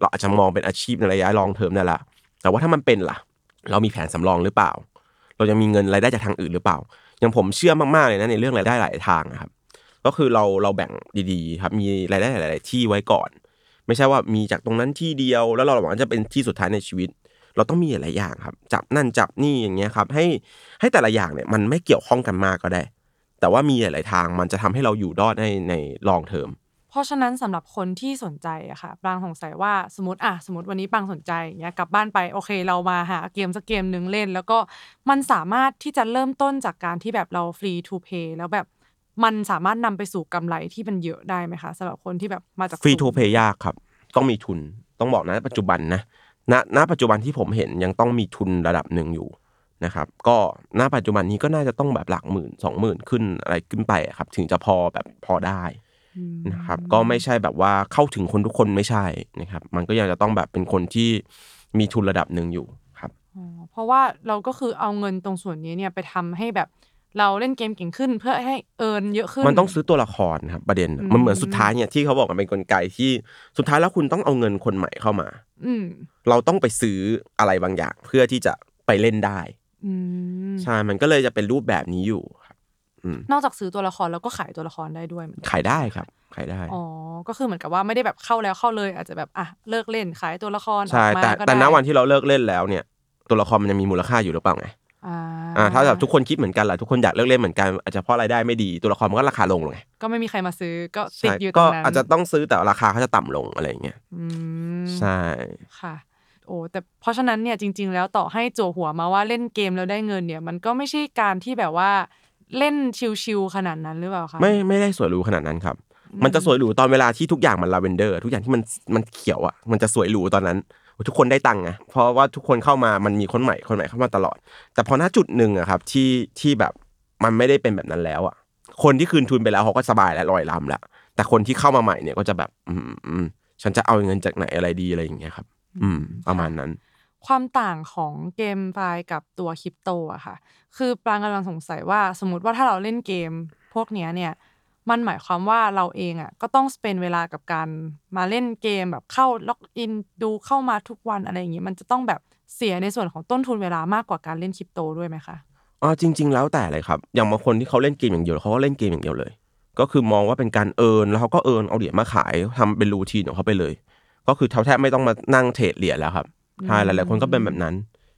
เราอาจจะมองเป็นอาชีพในระยะลองเทอมได้ละแต่ว่าถ้ามันเป็นล่ะ เรามีแผนสำรองหรือเปล่า เรายังมีเงินรายได้จากทางอื่นหรือเปล่า อย่างผมเชื่อมากๆเลยนะในเรื่องรายได้หลายทางครับ ก็คือเราเราแบ่งดีๆครับมีรายได้หลาย ๆ ที่ไว้ก่อน ไม่ใช่ว่ามีจากตรงนั้นที่เดียว แล้วเราหวังว่าจะเป็นที่สุดท้ายในชีวิต เราต้องมีหลายอย่างครับ จับนั่นจับนี่อย่างเงี้ยครับ ให้ให้แต่ละอย่างเนี่ยมันไม่เกี่ยวข้องกันมากก็ได้ แต่ว่ามีหลาย ๆ ทางมันจะทำให้เราอยู่รอดในใน long term เพราะฉะนั้นสำหรับคนที่สนใจอะค่ะปรางสงสัยว่าสมมติอะสมมติวันนี้ปรางสนใจอย่างเงี้ยกลับบ้านไปโอเค เรามาหาเกมสักเกมหนึ่งเล่น แล้วก็มันสามารถที่จะเริ่มต้นจากการที่แบบเรา free to play แล้วแบบมันสามารถนำไปสู่กำไรที่มันเยอะได้ไหมคะสำหรับคนที่แบบมาจากฟรีทูเพย์ยากครับ ต้องมีทุนต้องบอกนะปัจจุบันนะณณปัจจุบันที่ผมเห็นยังต้องมีทุนระดับหนึ่งอยู่นะครับก็ณปัจจุบันนี้ก็น่าจะต้องแบบหลักหมื่นสองหมื่นขึ้นอะไรขึ้นไปครับถึงจะพอแบบพอได้ นะครับ ก็ไม่ใช่แบบว่าเข้าถึงคนทุกคนไม่ใช่นะครับ มันก็ยังจะต้องแบบเป็นคนที่มีทุนระดับหนึ่งอยู่ครับอ๋อเพราะว่าเราก็คือเอาเงินตรงส่วนนี้เนี่ยไปทำให้แบบเราเล่นเกมเก่งขึ้น เพื่อให้เอิร์นเยอะขึ้น มันต้องซื้อตัวละครครับประเด็นอืมมันเหมือนสุดท้ายเนี่ยที่เขาบอกมันเป็นกลไกที่สุดท้ายแล้วคุณต้องเอาเงินคนใหม่เข้ามา อืมเราต้องไปซื้ออะไรบางอย่างเพื่อที่จะไปเล่นได้อืมใช่ มันก็เลยจะเป็นรูปแบบนี้อยู่ครับอืม นอกจากซื้อตัวละครแล้วก็ขายตัวละครได้ด้วยเหมือนกันขายได้ครับ ขายได้ อ๋อ ก็คือเหมือนกับว่าไม่ได้แบบเข้าแล้วเข้าเลย อาจจะแบบอะเลิกเล่นขายตัวละครอใช่อกมาแต่ก็แต่ณได้วันที่เราเลิกเล่นแล้วเนี่ย ตัวละครมันยังมีมูลค่าอยู่หรือเปล่าไงอ่าอ่าถ้าแบบทุกคนคิดเหมือนกันแหละทุกคนอยากเลิกเล่นเหมือนกันอาจจะเพราะรายได้ไม่ดีตัวละครมันก็ราคาลงไงก็ไม่มีใครมาซื้อก็ติดใช่อยู่ตรก็งนั้นอาจจะต้องซื้อแต่ราคาเขาจะต่ำลงอะไรอย่างเงี้ยอืมใช่ค่ะโอ้แต่เพราะฉะนั้นเนี่ยจริง ๆ แล้วต่อให้จั่วหัวมาว่าเล่นเกมแล้วได้เงินเนี่ย มันก็ไม่ใช่การที่แบบว่า เล่นชิวๆขนาดนั้นหรือเปล่าคะไม่ไม่ได้สวยหรูขนาดนั้นครับ มันจะสวยหรูตอนเวลาที่ทุกอย่างมันลาเวนเดอร์ ทุกอย่างที่มันมันเขียวอะมันจะสวยหรูตอนนั้นทุกคนได้ตังค์ไงเพราะว่าทุกคนเข้ามามันมีคนใหม่คนใหม่เข้ามาตลอด แต่พอณจุดหนึ่งอะครับที่ที่แบบมันไม่ได้เป็นแบบนั้นแล้วอะคนที่คืนทุนไปแล้วเขาก็สบายแล้วลอยลำแล้วแต่คนที่เข้ามาใหม่เนี่ยก็จะแบบ อืมอืมฉันจะเอาเงินจากไหนอะไรดีอะไรอย่างเงี้ยครับ อืม ประมาณนั้น ความต่างของ GameFi กับตัวคริปโตอะค่ะ คือปรางกำลังสงสัยว่าสมมติว่าถ้าเราเล่นเกมพวกเนี้ยเนี่ยมันหมายความว่าเราเองอะก็ต้อง spend เวลากับการมาเล่นเกมแบบเข้า log in ดูเข้ามาทุกวันอะไรอย่างงี้มันจะต้องแบบเสียในส่วนของต้นทุนเวลามากกว่าการเล่นคริปโตด้วยไหมคะอ๋อจริง ๆ แล้วแต่เลยครับ อย่างบางคนที่เขาเล่นเกมอย่างเดียวเขาก็เล่นเกมอย่างเดียวเลย ก็คือมองว่าเป็นการเอินแล้วเขาก็เอินเอาเหรียญมาขายทำเป็นรูทีนของเขาไปเลย ก็คือเขาแทบไม่ต้องมานั่งเทรดเหรียญแล้วครับ ใช่หลายๆคนก็เป็นแบบนั้น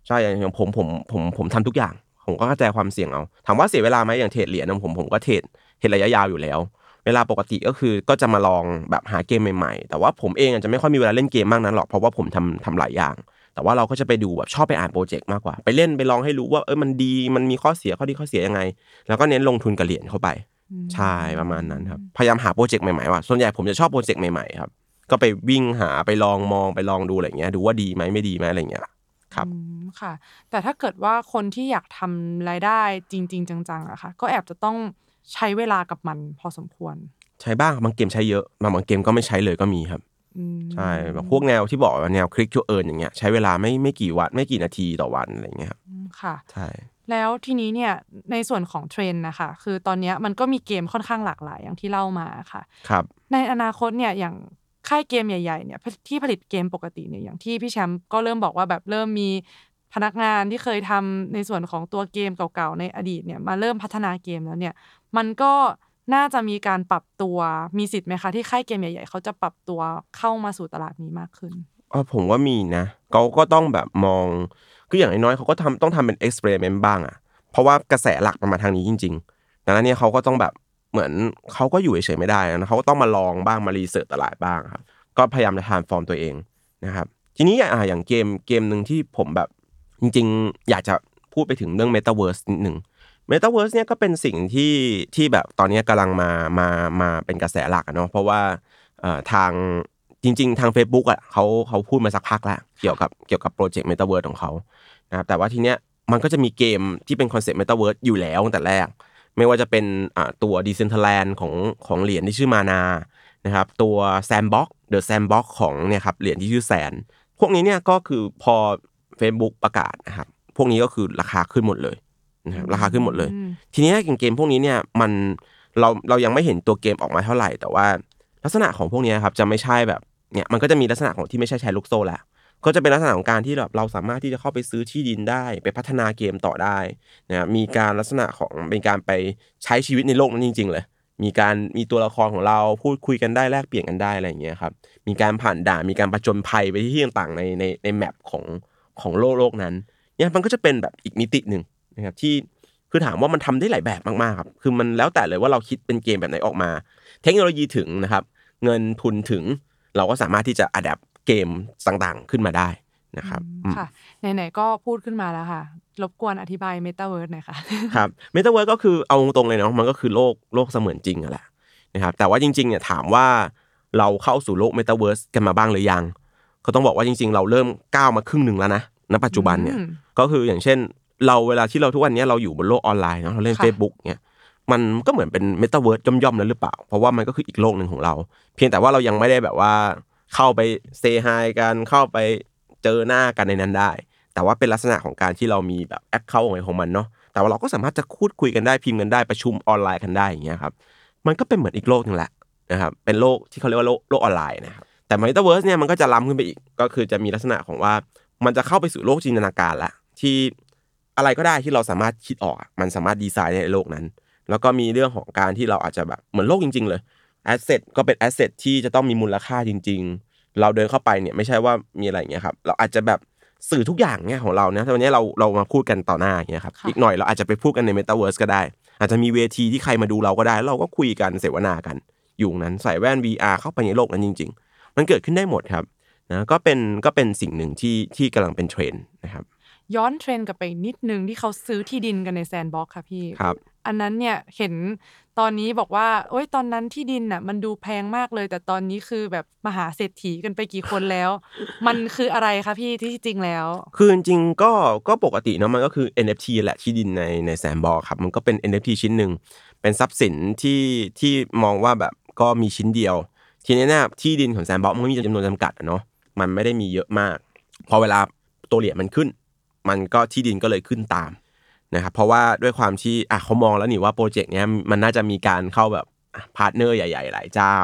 ใช่อย่างผมผมผมผมทำทุกอย่าง ผมก็กระจายความเสี่ยงเอาถามว่าเสียเวลาไหมอย่างเทรดเหรียญผมผมก็เทรดเทรดระยะยาวอยู่แล้ว เวลาปกติก็คือก็จะมาลองแบบหาเกมใหม่ๆ แต่ว่าผมเองอาจจะไม่ค่อยมีเวลาเล่นเกมมากนั้นหรอกเพราะว่าผมทำทำหลายอย่าง แต่ว่าเราก็จะไปดูแบบชอบไปอ่านโปรเจกต์มากกว่า ไปเล่นไปลองให้รู้ว่าเออมันดีมันมีข้อเสียข้อดีข้อเสียยังไง แล้วก็เน้นลงทุนกับเหรียญเข้าไปใช่ประมาณนั้นครับพยายามหาโปรเจกต์ใหม่ๆว่าส่วนใหญ่ผมจะชอบโปรเจกต์ใหม่ๆครับ ก็ไปวิ่งหาไปลองมองไปลองดูอะไรเงี้ยดูว่าดีไหมไม่ดีไหมอะไรเงี้ยครับอืมค่ะ แต่ถ้าเกิดว่าคนที่อยากทำรายได้จริง ๆ จังๆอะค่ะ ก็แอบจะต้องใช้เวลากับมันพอสมควร ใช้บ้างบางเกมใช้เยอะบางบางเกมก็ไม่ใช้เลยก็มีครับอืมใช่แบบพวกแนวที่บอกว่าแนว click to earn อย่างเงี้ยใช้เวลาไม่ไม่กี่วันไม่กี่นาทีต่อวันอะไรเงี้ยครับอืมค่ะใช่แล้วทีนี้เนี่ยในส่วนของเทรนด์นะคะคือตอนเนี้ยมันก็มีเกมค่อนข้างหลากหลายอย่างที่เล่ามาค่ะครับในอนาคตเนี่ยอย่าง ค่ายเกมใหญ่ๆเนี่ยที่ผลิตเกมปกติเนี่ยอย่างที่พี่แชมป์ก็เริ่มบอกว่าแบบเริ่มมีพนักงานที่เคยทำในส่วนของตัวเกมเก่าๆในอดีตเนี่ยมาเริ่มพัฒนาเกมแล้วเนี่ยมันก็น่าจะมีการปรับตัวมีสิทธิ์ไหมคะที่ค่ายเกมใหญ่ ๆ เขาจะปรับตัวเข้ามาสู่ตลาดนี้มากขึ้นเออผมว่ามีนะเขาก็ต้องแบบมองคืออย่างน้อยเขาก็ทำต้องทำเป็น experiment บ้างอะเพราะว่ากระแสหลักมันมาทางนี้จริง ๆ ดังนั้นเนี่ยเขาก็ต้องแบบ เหมือนเขาก็อยู่เฉยๆไม่ได้นะเขาก็ต้องมาลองบ้างมา research ตลาดบ้างครับก็พยายามจะ transform ตัวเองนะครับ ทีนี้อ่าอย่างเกมเกมหนึ่งที่ผมแบบจริง ๆ อยากจะพูดไปถึงเรื่อง Metaverse นิดหนึ่ง Metaverse เนี่ยก็เป็นสิ่งที่ที่แบบตอนนี้กำลังมามามาเป็นกระแสหลักเนาะเพราะว่าทางจริง ๆ ทาง Facebook อะเขาเขาพูดมาสักพักแล้วเกี่ยวกับเกี่ยวกับโปรเจกต์ Metaverse ของเขานะครับแต่ว่าทีเนี้ยมันก็จะมีเกมที่เป็น concept Metaverse อยู่แล้วตั้งแต่แรก ไม่ว่าจะเป็นอ่าตัว Decentraland ของของเหรียญที่ชื่อ MANA นะครับตัว Sandbox The Sandbox ของเนี่ยครับเหรียญที่ชื่อ SAND พวกนี้เนี่ยก็คือพอ Facebook ประกาศนะครับพวกนี้ก็คือราคาขึ้นหมดเลยนะครับราคาขึ้นหมดเลยอืมทีนี้เกมเกมพวกนี้เนี่ยมันเราเรายังไม่เห็นตัวเกมออกมาเท่าไหร่ แต่ว่าลักษณะของพวกนี้ครับจะไม่ใช่แบบเนี่ยมันก็จะมีลักษณะของที่ไม่ใช่แชร์ลูกโซ่แหละ ก็จะเป็นลักษณะของการที่แบบเราสามารถที่จะเข้าไปซื้อที่ดินได้ ไปพัฒนาเกมต่อได้นะครับมีการลักษณะของเป็นการไปใช้ชีวิตในโลกนั้นจริง ๆ เลย มีการมีตัวละครของเราพูดคุยกันได้แลกเปลี่ยนกันได้อะไรอย่างเงี้ยครับมีการผ่านด่านมีการประจนภัยไปที่ต่างๆในในใน map ของของโลกโลกนั้นเนี่ยมันก็จะเป็นแบบอีกมิติหนึ่งนะครับที่คือถามว่ามันทำได้หลายแบบมากๆครับคือมันแล้วแต่เลยว่าเราคิดเป็นเกมแบบไหนออกมา เทคโนโลยีถึงนะครับ เงินทุนถึงเราก็สามารถที่จะ adapt เกมต่างๆขึ้นมาได้นะครับอืมค่ะไหนๆก็พูดขึ้นมาแล้วค่ะ รบกวนอธิบาย Metaverse หน่อยค่ะครับเมตาเวิร์ก็คือเอาตรงๆเลยเนาะมันก็คือโลกโลกเสมือนจริงอะแหละนะครับแต่ว่าจริงๆเนี่ยถามว่าเราเข้าสู่โลกเมตาเวิร์สกันมาบ้างหรือยัง ก็ต้องบอกว่าจริง ๆ เราเริ่มก้าวมาครึ่งหนึ่งแล้วนะณปัจจุบันเนี่ยอืมก็คืออย่างเช่น เราเวลาที่เราทุกวันนี้เราอยู่บนโลกออนไลน์เนาะเราเล่นค่ะ Facebook เนี่ยมันก็เหมือนเป็นเมตาเวิร์สย่อมๆนั้นหรือเปล่า เพราะว่ามันก็คืออีกโลกหนึ่งของเรา เพียงแต่ว่าเรายังไม่ได้แบบว่า เข้าไป say hi กันเข้าไปเจอหน้ากันในนั้นได้ แต่ว่าเป็นลักษณะของการที่เรามีแบบ account ของของมันเนาะแต่ว่าเราก็สามารถจะพูดคุยกันได้พิมพ์กันได้ประชุมออนไลน์กันได้อย่างเงี้ยครับมันก็เป็นเหมือนอีกโลกหนึงแหละนะครับเป็นโลกที่เขาเรียกว่าโลกโลกออนไลน์นะครับแต่เมตาเวิร์สเนี่ยมันก็จะล้ำขึ้นไปอีกก็คือจะมีลักษณะของว่ามันจะเข้าไปสู่โลกจินตนาการละที่อะไรก็ได้ที่เราสามารถคิดออก มันสามารถดีไซน์ในโลกนั้น แล้วก็มีเรื่องของการที่เราอาจจะแบบเหมือนโลกจริง ๆ เลย asset ก็เป็น asset ที่จะต้องมีมูลค่าจริง ๆ เราเดินเข้าไปเนี่ยไม่ใช่ว่ามีอะไรอย่างเงี้ยครับ เราอาจจะแบบสื่อทุกอย่างเนี่ยของเราเนี่ยแต่วันนี้เราเรามาพูดกันต่อหน้าอย่างเงี้ยครับค่ะอีกหน่อยเราอาจจะไปพูดกันในเมตาเวิร์สก็ได้ อาจจะมีเวทีที่ใครมาดูเราก็ได้แล้วเราก็คุยกันเสวนากัน อยู่นั้นใส่แว่น VR เข้าไปในโลกนั้นจริง ๆ มันเกิดขึ้นได้หมดครับนะก็เป็นก็เป็นสิ่งหนึ่งที่ที่กำลังเป็นเทรนด์นะครับย้อนเทรนด์กลับไปนิดนึงที่เขาซื้อที่ดินกันใน Sandbox ค่ะพี่ครับ อันนั้นเนี่ยเห็นตอนนี้บอกว่าโอ้ยตอนนั้นที่ดินน่ะมันดูแพงมากเลย แต่ตอนนี้คือแบบมหาเศรษฐีกันไปกี่คนแล้ว มันคืออะไรคะพี่ที่จริงแล้ว คือจริงๆก็ก็ปกติเนาะมันก็คือ NFT แหละที่ดินในใน Sandbox ครับมันก็เป็น NFT ชิ้นหนึ่งเป็นทรัพย์สินที่ที่มองว่าแบบก็มีชิ้นเดียว ทีนี้เนี่ยที่ดินของ Sandbox มันมีจำนวนจำกัดเนาะมันไม่ได้มีเยอะมาก พอเวลาตัวเหรียญมันขึ้น มันก็ที่ดินก็เลยขึ้นตาม นะครับเพราะว่าด้วยความที่อะเขามองแล้วนี่ว่าโปรเจกต์เนี้ยมันน่าจะมีการเข้าแบบ partner ใหญ่ๆ หลายเจ้า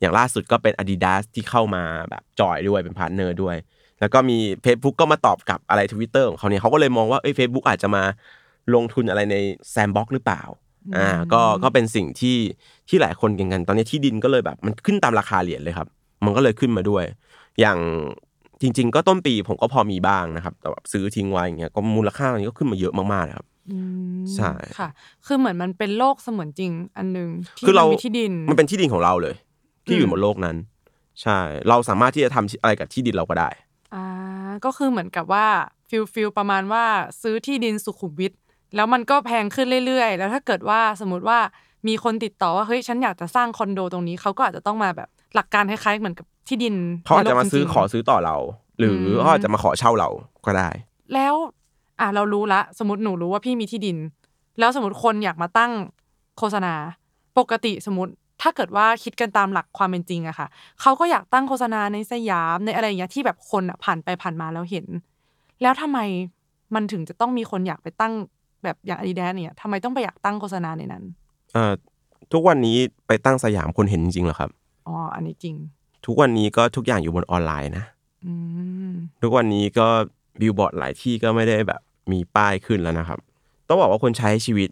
อย่างล่าสุดก็เป็น Adidas ที่เข้ามาแบบ join ด้วยเป็น partner ด้วย แล้วก็มี Facebook ก็มาตอบกลับอะไร Twitter ของเขาเนี่ยเขาก็เลยมองว่าเอ้ย Facebook อาจจะมาลงทุนอะไรใน Sandbox หรือเปล่าอ่าก็ก็เป็นสิ่งที่ที่หลายคนเก็งกัน ตอนนี้ที่ดินก็เลยแบบมันขึ้นตามราคาเหรียญเลยครับ มันก็เลยขึ้นมาด้วย อย่าง จริง ๆ ก็ต้นปีผมก็พอมีบ้างนะครับ แต่แบบซื้อทิ้งไว้อย่างเงี้ยก็มูลค่าตอนนี้ก็ขึ้นมาเยอะมากๆเลยครับอืมใช่ค่ะ คือเหมือนมันเป็นโลกเสมือนจริงอันหนึ่งที่คือเรามันมีที่ดินมันเป็นที่ดินของเราเลย ที่อยู่บนโลกนั้น ใช่ เราสามารถที่จะทำอะไรกับที่ดินเราก็ได้อ่าก็คือเหมือนกับว่า feel feel ประมาณว่าซื้อที่ดินสุขุมวิทแล้วมันก็แพงขึ้นเรื่อยๆ แล้วถ้าเกิดว่าสมมติว่ามีคนติดต่อว่าเฮ้ยฉันอยากจะสร้างคอนโดตรงนี้เขาก็อาจจะต้องมาแบบหลักการคล้ายๆเหมือนกับ ที่ดินเขาอาจจะมาซื้อในโลกขอซื้อต่อเรา หรือเขาอาจจะมาขอเช่าเราก็ได้ แล้วอะเรารู้ละ สมมติหนูรู้ว่าพี่มีที่ดิน แล้วสมมติคนอยากมาตั้งโฆษณา ปกติสมมติถ้าเกิดว่าคิดกันตามหลักความเป็นจริงอะค่ะเขาก็อยากตั้งโฆษณาในสยามในอะไรอย่างเงี้ยที่แบบคนอะผ่านไปผ่านมาแล้วเห็น แล้วทำไมมันถึงจะต้องมีคนอยากไปตั้งแบบอย่างอาดิดาเนี่ยทำไมต้องไปอยากตั้งโฆษณาในนั้น เอ่อทุกวันนี้ไปตั้งสยามคนเห็นจริงๆเหรอครับอ๋ออันนี้จริง ทุกวันนี้ก็ทุกอย่างอยู่บนออนไลน์นะอืมทุกวันนี้ก็บิลบอร์ดหลายที่ก็ไม่ได้แบบมีป้ายขึ้นแล้วนะครับ ต้องบอกว่าคนใช้ชีวิต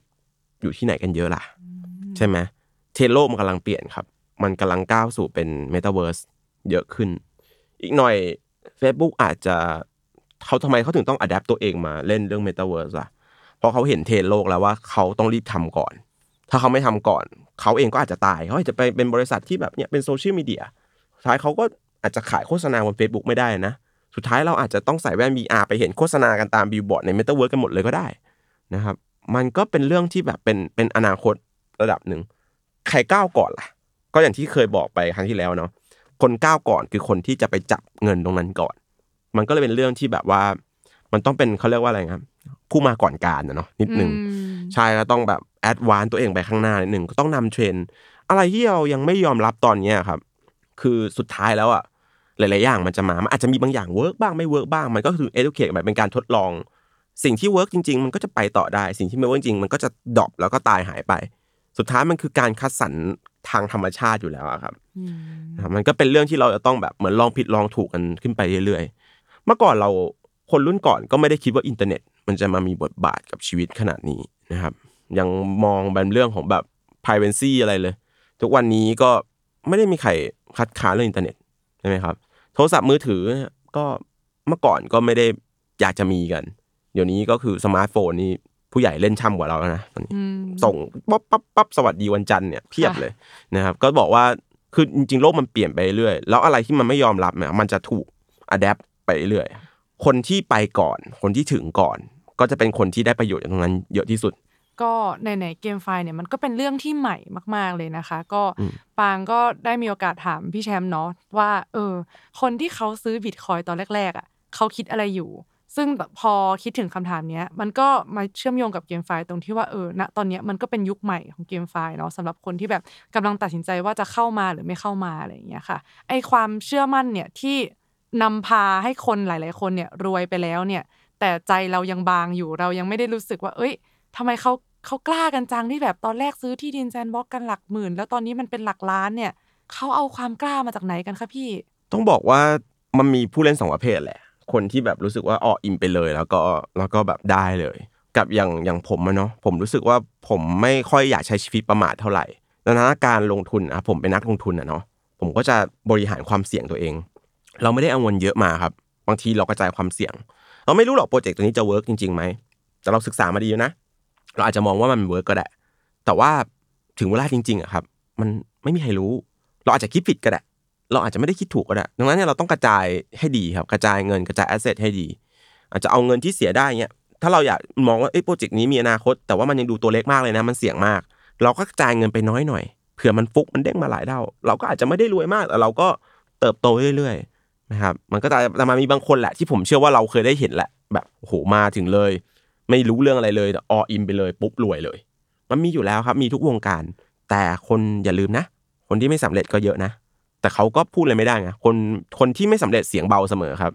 อยู่ที่ไหนกันเยอะล่ะ ใช่ไหมเทรนด์โลกมันกำลังเปลี่ยนครับ มันกำลังก้าวสู่เป็นเมตาเวิร์สเยอะขึ้น อีกหน่อย Facebook อาจจะเขาทำไมเขาถึงต้อง adapt ตัวเองมาเล่นเรื่องเมตาเวิร์สล่ะ เพราะเขาเห็นเทรนด์โลกแล้วว่าเขาต้องรีบทำก่อน ถ้าเขาไม่ทำก่อน เขาเองก็อาจจะตาย เขาอาจจะไปเป็นบริษัทที่แบบเนี้ยเป็นโซเชียลมีเดียสุด ท้ายเขาก็อาจจะขายโฆษณาบน Facebook ไม่ได้นะ สุดท้ายเราอาจจะต้องใส่แว่น VR ไปเห็นโฆษณากันตามบิลบอร์ดในเมตาเวิร์สกันหมดเลยก็ได้นะครับ มันก็เป็นเรื่องที่แบบเป็นเป็นอนาคตระดับหนึ่ง ใครก้าวก่อนล่ะ ก็อย่างที่เคยบอกไปครั้งที่แล้วเนาะ คนก้าวก่อนคือคนที่จะไปจับเงินตรงนั้นก่อน มันก็เลยเป็นเรื่องที่แบบว่า มันต้องเป็นเขาเรียกว่าอะไรครับ ผู้มาก่อนการนะเนาะนิดนึงอืมใช่แล้วต้องแบบ advance ตัวเองไปข้างหน้านิดนึงก็ต้องนำเทรนด์อะไรที่เรายังไม่ยอมรับตอนเนี้ยครับ คือสุดท้ายแล้วอะหลาย ๆ อย่างมันจะมา มันอาจจะมีบางอย่าง work บ้างไม่ work บ้าง มันก็คือ educate แบบเป็นการทดลอง สิ่งที่ work จริง ๆ มันก็จะไปต่อได้ สิ่งที่ไม่ work จริง มันก็จะ drop แล้วก็ตายหายไป สุดท้ายมันคือการคัดสรรทางธรรมชาติอยู่แล้วอะครับอืมนะครับ มันก็เป็นเรื่องที่เราจะต้องแบบเหมือนลองผิดลองถูกกันขึ้นไปเรื่อย ๆ เมื่อก่อนเราคนรุ่นก่อนก็ไม่ได้คิดว่าอินเทอร์เน็ต มันจะมามีบทบาทกับชีวิตขนาดนี้นะครับ ยังมองเป็นเรื่องของแบบ privacy อะไรเลย ทุกวันนี้ก็ไม่ได้มีใคร คัดค้านเรื่องอินเทอร์เน็ตใช่ไหมครับ โทรศัพท์มือถือเนี่ยก็เมื่อก่อนก็ไม่ได้อยากจะมีกัน เดี๋ยวนี้ก็คือสมาร์ทโฟนนี่ผู้ใหญ่เล่นฉ่ำกว่าเราแล้วนะตอนนี้อืมส่งปั๊บปั๊บปั๊บสวัสดีวันจันทร์เนี่ยเพียบค่ะเลยนะครับ ก็บอกว่าคือจริงๆโลกมันเปลี่ยนไปเรื่อยแล้วอะไรที่มันไม่ยอมรับเนี่ยมันจะถูกอัดแอปไปเรื่อยคนที่ไปก่อน คนที่ถึงก่อน ก็จะเป็นคนที่ได้ประโยชน์จากตรงนั้นเยอะที่สุด ก็ในไหนๆเกมไฟล์เนี่ยมันก็เป็นเรื่องที่ใหม่มาก ๆเลยนะคะ ก็อืมปางก็ได้มีโอกาสถามพี่แชมป์เนาะว่าเออคนที่เขาซื้อบิตคอยตอนแรก ๆอะเขาคิดอะไรอยู่ ซึ่งแบบพอคิดถึงคำถามเนี้ยมันก็มาเชื่อมโยงกับเกมไฟล์ตรงที่ว่าเออณตอนเนี้ยมันก็เป็นยุคใหม่ของเกมไฟล์เนาะสำหรับคนที่แบบกำลังตัดสินใจว่าจะเข้ามาหรือไม่เข้ามาอะไรอย่างเงี้ยค่ะไอความเชื่อมั่นเนี่ยที่นำพาให้คนหลาย ๆ คนเนี่ยรวยไปแล้วเนี่ย แต่ใจเรายังบางอยู่เรายังไม่ได้รู้สึกว่า เอ้ยทำไมเขา เขากล้ากันจังที่แบบตอนแรกซื้อที่ดินแซนด์บ็อกกันหลักหมื่น แล้วตอนนี้มันเป็นหลักล้านเนี่ยเขาเอาความกล้ามาจากไหนกันคะพี่ ต้องบอกว่ามันมีผู้เล่นสองประเภทแหละ คนที่แบบรู้สึกว่าอ๋ออินไปเลย แล้วก็แล้วก็แบบได้เลย กับอย่างอย่างผมอะเนาะผมรู้สึกว่าผมไม่ค่อยอยากใช้ชีวิตประมาทเท่าไหร่ดังนั้นการลงทุนอะผมเป็นนักลงทุนอะเนาะผมก็จะบริหารความเสี่ยงตัวเอง เราไม่ได้เอาเงินเยอะมาครับ บางทีเรากระจายความเสี่ยง เราไม่รู้หรอกโปรเจกต์ตัวนี้จะ work จริงๆไหมแต่เราศึกษามาดีนะ เราอาจจะมองว่ามัน work ก็ได้ แต่ว่าถึงเวลาจริงๆอะครับ มันไม่มีใครรู้ เราอาจจะคิดผิดก็ได้ เราอาจจะไม่ได้คิดถูกก็ได้ ดังนั้นเนี่ยเราต้องกระจายให้ดีครับ กระจายเงินกระจายแอสเซทให้ดี อาจจะเอาเงินที่เสียได้เนี่ย ถ้าเราอยากมองว่าเอ้โปรเจกต์นี้มีอนาคต แต่ว่ามันยังดูตัวเล็กมากเลยนะ มันเสี่ยงมาก เราก็กระจายเงินไปน้อยหน่อย เผื่อมันฟุกมันเด้งมาหลายเท่า เราก็อาจจะไม่ได้รวยมาก แต่เราก็เติบโตเรื่อยๆนะครับ มันก็จะแต่มามีบางคนแหละที่ผมเชื่อว่าเราเคยได้เห็นแหละ แบบโอ้โหมาถึงเลย ไม่รู้เรื่องอะไรเลยแต่ออินไปเลย ปุ๊บรวยเลย มันมีอยู่แล้วครับ มีทุกวงการ แต่คนอย่าลืมนะ คนที่ไม่สำเร็จก็เยอะนะ แต่เขาก็พูดอะไรไม่ได้ไงคนคนที่ไม่สำเร็จเสียงเบาเสมอครับ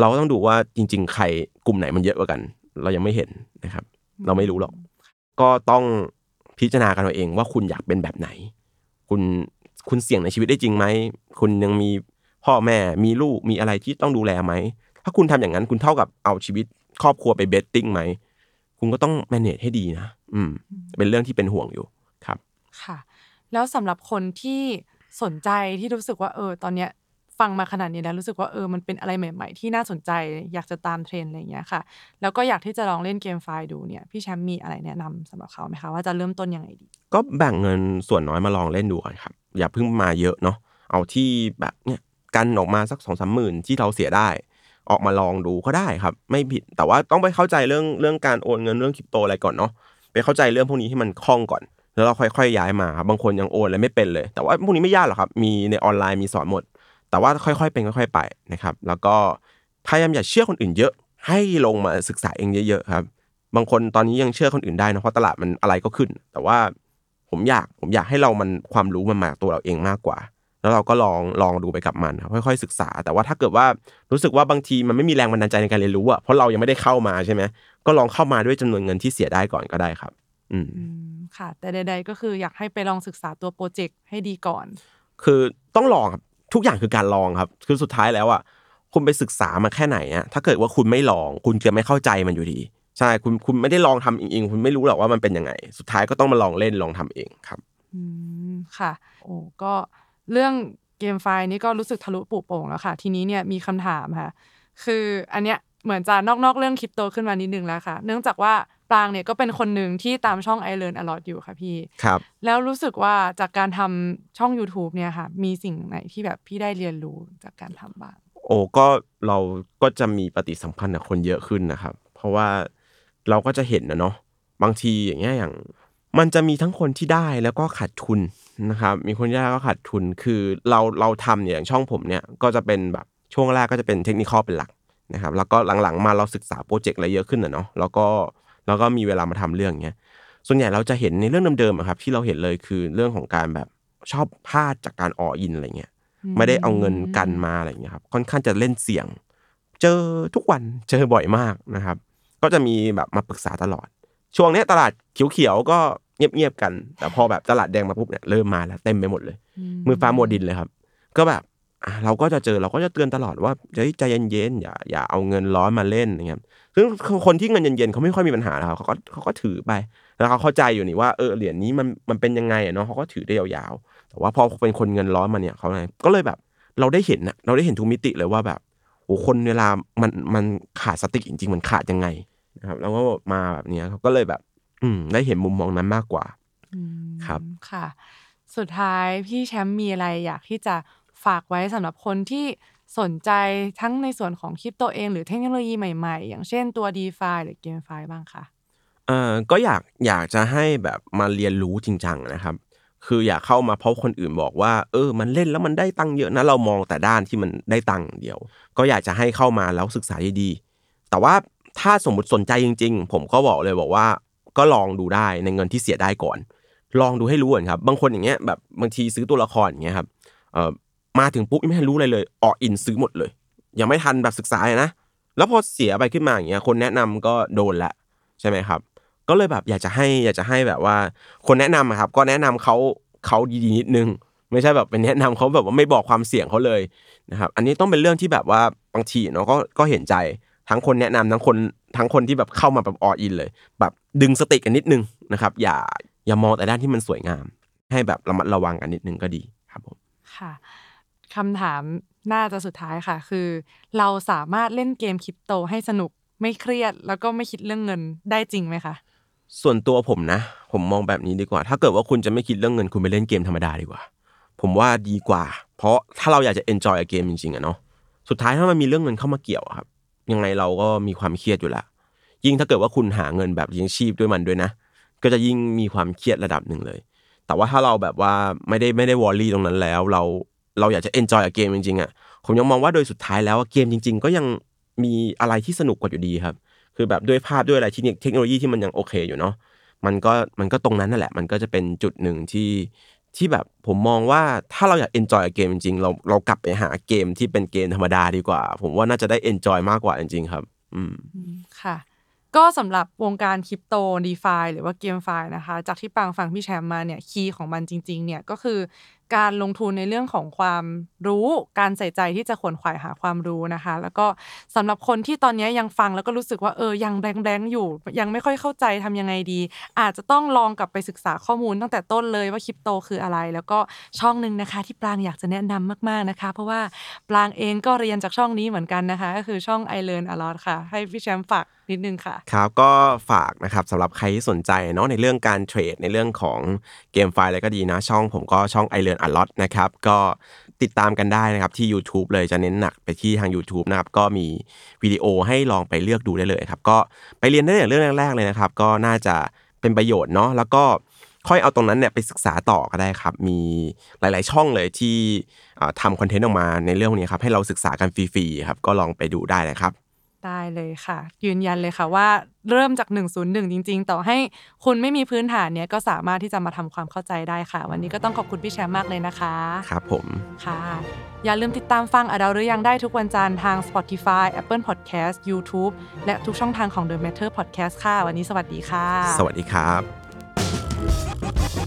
เราต้องดูว่าจริง ๆ ใครกลุ่มไหนมันเยอะกว่ากัน เรายังไม่เห็นนะครับ เราไม่รู้หรอก ก็ต้องพิจารณากันเอาเองว่าคุณอยากเป็นแบบไหน คุณคุณเสี่ยงในชีวิตได้จริงไหม คุณยังมีพ่อแม่ มีลูก มีอะไรที่ต้องดูแลไหม ถ้าคุณทำอย่างนั้นคุณเท่ากับเอาชีวิตครอบครัวไปเบตติ้งไหม คุณก็ต้อง manage ให้ดีนะ อืม เป็นเรื่องที่เป็นห่วงอยู่ครับ ค่ะ แล้วสำหรับคนที่สนใจที่รู้สึกว่าเออ ตอนเนี้ยฟังมาขนาดนี้แล้วรู้สึกว่าเออมันเป็นอะไรใหม่ ๆ ที่น่าสนใจอยากจะตามเทรนด์อะไรอย่างเงี้ยค่ะ แล้วก็อยากที่จะลองเล่นเกมไฟล์ดูเนี่ยพี่แชมป์มีอะไรแนะนำสำหรับเขาไหมคะว่าจะเริ่มต้นยังไงดีก็แบ่งเงินส่วนน้อยมาลองเล่นดูก่อนครับ อย่าเพิ่งมาเยอะเนาะเอาที่แบบเนี่ยกันออกมาสักสองสามหมื่นที่เราเสียได้ ออกมาลองดูก็ได้ครับ ไม่ผิดแต่ว่าต้องไปเข้าใจเรื่องเรื่องการโอนเงินเรื่องคริปโตอะไรก่อนเนาะไปเข้าใจเรื่องพวกนี้ที่มันคล่องก่อน แล้วเราค่อยๆย้ายมาครับบางคนยังโอนอะไรไม่เป็นเลย แต่ว่าพวกนี้ไม่ยากหรอกครับ มีในออนไลน์มีสอนหมด แต่ว่าค่อยๆเป็นค่อยๆไปนะครับ แล้วก็พยายามอย่าเชื่อคนอื่นเยอะ ให้ลงมาศึกษาเองเยอะๆครับบางคนตอนนี้ยังเชื่อคนอื่นได้นะเพราะตลาดมันอะไรก็ขึ้น แต่ว่าผมอยากผมอยากให้เรามันความรู้มันมาตัวเราเองมากกว่า แล้วเราก็ลองลองดูไปกับมันครับค่อยๆศึกษา แต่ว่าถ้าเกิดว่ารู้สึกว่าบางทีมันไม่มีแรงบันดาลใจในการเรียนรู้อะเพราะเรายังไม่ได้เข้ามาใช่ไหมก็ลองเข้ามาด้วยจำนวนเงินที่เสียได้ก่อนก็ได้ครับอืมอืมค่ะ แต่ใด ๆ ก็คืออยากให้ไปลองศึกษาตัวโปรเจกต์ให้ดีก่อน คือต้องลองครับทุกอย่างคือการลองครับ คือสุดท้ายแล้วอะคุณไปศึกษามาแค่ไหนอะถ้าเกิดว่าคุณไม่ลอง คุณจะไม่เข้าใจมันอยู่ดี ใช่คุณคุณไม่ได้ลองทำเองๆคุณไม่รู้หรอกว่ามันเป็นยังไง สุดท้ายก็ต้องมาลองเล่นลองทำเองครับอืมค่ะ โอ้ก็ เรื่องเกมไฟล์นี้ก็รู้สึกทะลุปุโป่งแล้วค่ะ ทีนี้เนี่ยมีคำถามค่ะ คืออันเนี้ยเหมือนจะนอกๆเรื่องคริปโตขึ้นมานิดนึงแล้วค่ะ เนื่องจากว่าปรางเนี่ยก็เป็นคนหนึ่งที่ตามช่อง I Learn a lot อยู่ค่ะพี่ครับ แล้วรู้สึกว่าจากการทำช่อง YouTube เนี่ยค่ะ มีสิ่งไหนที่แบบพี่ได้เรียนรู้จากการทำบ้างโอ้ก็เราก็จะมีปฏิสัมพันธ์กับคนเยอะขึ้นนะครับ เพราะว่าเราก็จะเห็นนะเนาะบางทีอย่างเงี้ยอย่าง มันจะมีทั้งคนที่ได้แล้วก็ขาดทุน นะครับมีคนที่ได้แล้วก็ขาดทุนคือเราเราทำเนี่ยอย่างช่องผมเนี่ยก็จะเป็นแบบช่วงแรกก็จะเป็นเทคนิคเป็นหลักนะครับแล้วก็หลังๆมาเราศึกษาโปรเจกต์อะไรเยอะขึ้นนะเนาะแล้วก็แล้วก็มีเวลามาทำเรื่องเงี้ยส่วนใหญ่เราจะเห็นในเรื่องเดิมๆอะครับที่เราเห็นเลยคือเรื่องของการแบบชอบพลาดจากการอออินอะไรเงี้ยไม่ได้เอาเงินกันมาอะไรอย่างเงี้ยครับค่อนข้างจะเล่นเสี่ยง เจอทุกวันเจอบ่อยมากนะครับ ก็จะมีแบบมาปรึกษาตลอด ช่วงเนี้ยตลาดเขียวๆก็ เงียบๆกัน แต่พอแบบตลาดแดงมาปุ๊บเนี่ยเริ่มมาแล้วเต็มไปหมดเลย มือฟ้ามัวดินเลยครับ ก็แบบอะเราก็จะเจอเราก็จะเตือนตลอดว่าเฮ้ยใจเย็นๆอย่าอย่าเอาเงินร้อนมาเล่นนะครับซึ่งคนที่เงินเย็นๆเขาไม่ค่อยมีปัญหาแล้วเขาก็เขาก็ถือไป แล้วเขาเข้าใจอยู่นี่ว่าเออเหรียญนี้มันมันเป็นยังไงอะเนาะเขาก็ถือได้ยาวๆแต่ว่าพอเป็นคนเงินร้อนมาเนี่ยเขาไงก็เลยแบบเราได้เห็นนะเราได้เห็นทุกมิติเลยว่าแบบโอ้คนเวลามันมันขาดสติจริง ๆ มันขาดยังไงนะครับแล้วก็มาแบบเนี้ยเขาก็เลยแบบ อืมได้เห็นมุมมองนั้นมากกว่าอืมครับค่ะ สุดท้ายพี่แชมป์มีอะไรอยากที่จะฝากไว้สำหรับคนที่สนใจทั้งในส่วนของคริปโตเอง หรือเทคโนโลยีใหม่ๆ อย่างเช่นตัว d e f i หรือ GameFi บ้างค่ะเอ่อก็อยากอยากจะให้แบบมาเรียนรู้จริงจังนะครับ คืออยากเข้ามาเพราะคนอื่นบอกว่า เออ มันเล่นแล้วมันได้ตังค์เยอะนะเรามองแต่ด้านที่มันได้ตังค์อย่างเดียว ก็อยากจะให้เข้ามาแล้วศึกษาดีๆแต่ว่าถ้าสมมติสนใจจริง ๆ ผมก็บอกเลยบอกว่า ก็ลองดูได้ในเงินที่เสียได้ก่อน ลองดูให้รู้ก่อนครับ บางคนอย่างเงี้ยแบบบางทีซื้อตัวละครอย่างเงี้ยครับเอ่อมาถึงปุ๊บยังไม่ทันรู้อะไรเลย ออกอินซื้อหมดเลย ยังไม่ทันแบบศึกษาเลยนะ แล้วพอเสียไปขึ้นมาอย่างเงี้ย คนแนะนำก็โดนละใช่ไหมครับ ก็เลยแบบอยากจะให้อยากจะให้แบบว่า คนแนะนำครับ ก็แนะนำเขาเขาดีๆนิดนึงไม่ใช่แบบเป็นแนะนำเขาแบบว่าไม่บอกความเสี่ยงเขาเลยนะครับ อันนี้ต้องเป็นเรื่องที่แบบว่าบางทีเนาะก็ก็เห็นใจ ทั้งคนแนะนำทั้งคนทั้งคนที่แบบเข้ามาแบบออินเลย แบบดึงสติกันนิดนึงนะครับ อย่าอย่ามองแต่ด้านที่มันสวยงาม ให้แบบระมัดระวังกันนิดนึงก็ดีครับผมค่ะคำถามน่าจะสุดท้ายค่ะ คือ เราสามารถเล่นเกมคริปโตให้สนุกไม่เครียด แล้วก็ไม่คิดเรื่องเงินได้จริงไหมคะส่วนตัวผมนะ ผมมองแบบนี้ดีกว่า ถ้าเกิดว่าคุณจะไม่คิดเรื่องเงินคุณไปเล่นเกมธรรมดาดีกว่า ผมว่าดีกว่า เพราะถ้าเราอยากจะ enjoy กับเกมจริงๆอะเนาะสุดท้ายถ้ามันมีเรื่องเงินเข้ามาเกี่ยวอะครับ ยังไงเราก็มีความเครียดอยู่ละยิ่งถ้าเกิดว่าคุณหาเงินแบบเลี้ยงชีพด้วยมันด้วยนะ ก็จะยิ่งมีความเครียดระดับหนึ่งเลย แต่ว่าถ้าเราแบบว่าไม่ได้ไม่ได้วอรี่ตรงนั้นแล้ว เราเราอยากจะ enjoy กับเกมจริงๆอะผมยังมองว่าโดยสุดท้ายแล้วอะเกมจริง ๆ ก็ยังมีอะไรที่สนุกกว่าอยู่ดีครับ คือแบบด้วยภาพด้วยอะไรที่เทคโนโลยีที่มันยังโอเคอยู่เนาะมันก็มันก็ตรงนั้นนั่นแหละ มันก็จะเป็นจุดหนึ่งที่ ที่แบบผมมองว่าถ้าเราอยาก enjoy กับเกมจริงๆเราเรากลับไปหาเกมที่เป็นเกมธรรมดาดีกว่า ผมว่าน่าจะได้ enjoy มากกว่าจริงๆครับ อืมค่ะ ก็สำหรับวงการคริปโต DeFi หรือว่า GameFi นะคะ จากที่ปังฟังพี่แชมป์มาเนี่ย key ของมันจริง ๆ เนี่ยก็คือ การลงทุนในเรื่องของความรู้การใส่ใจที่จะขวนขวายหาความรู้นะคะ แล้วก็สำหรับคนที่ตอนนี้ยังฟังแล้วก็รู้สึกว่าเออยังแบงๆอยู่ ยังไม่ค่อยเข้าใจทำยังไงดี อาจจะต้องลองกลับไปศึกษาข้อมูลตั้งแต่ต้นเลยว่าคริปโตคืออะไร แล้วก็ช่องหนึ่งนะคะ ที่ปรางอยากจะแนะนำมากๆนะคะ เพราะว่าปรางเองก็เรียนจากช่องนี้เหมือนกันนะคะ ก็คือช่อง I Learn a lot ค่ะ ให้พี่แชมป์ฝากนิดนึงค่ะ ครับก็ฝากนะครับสำหรับใครที่สนใจเนาะในเรื่องการเทรดในเรื่องของเกมไฟล์อะไรก็ดีนะ ช่องผมก็ช่อง i l e a r n a lot นะครับก็ติดตามกันได้นะครับที่ YouTube เลยจะเน้นหนักไปที่ทาง YouTube นะครับก็มีวิดีโอให้ลองไปเลือกดูได้เลยครับก็ไปเรียนได้อย่างเรื่องแรกๆเลยนะครับก็น่าจะเป็นประโยชน์เนาะแล้วก็ค่อยเอาตรงนั้นเนี่ยไปศึกษาต่อก็ได้ครับ มีหลาย ๆ ช่องเลยที่ทำคอนเทนต์ออกมาในเรื่องนี้ครับให้เราศึกษากันฟรีๆครับก็ลองไปดูได้นะครับ ได้เลยค่ะ ยืนยันเลยค่ะว่าเริ่มจาก 101 จริง ๆ ต่อให้คุณไม่มีพื้นฐานเนี้ยก็สามารถที่จะมาทำความเข้าใจได้ค่ะ วันนี้ก็ต้องขอบคุณพี่แชมป์มากเลยนะคะครับผมค่ะ อย่าลืมติดตามฟังอดาหรือยังได้ทุกวันจันทร์ทาง Spotify Apple Podcast YouTube และทุกช่องทางของ The Matter Podcast ค่ะ วันนี้สวัสดีค่ะ สวัสดีครับ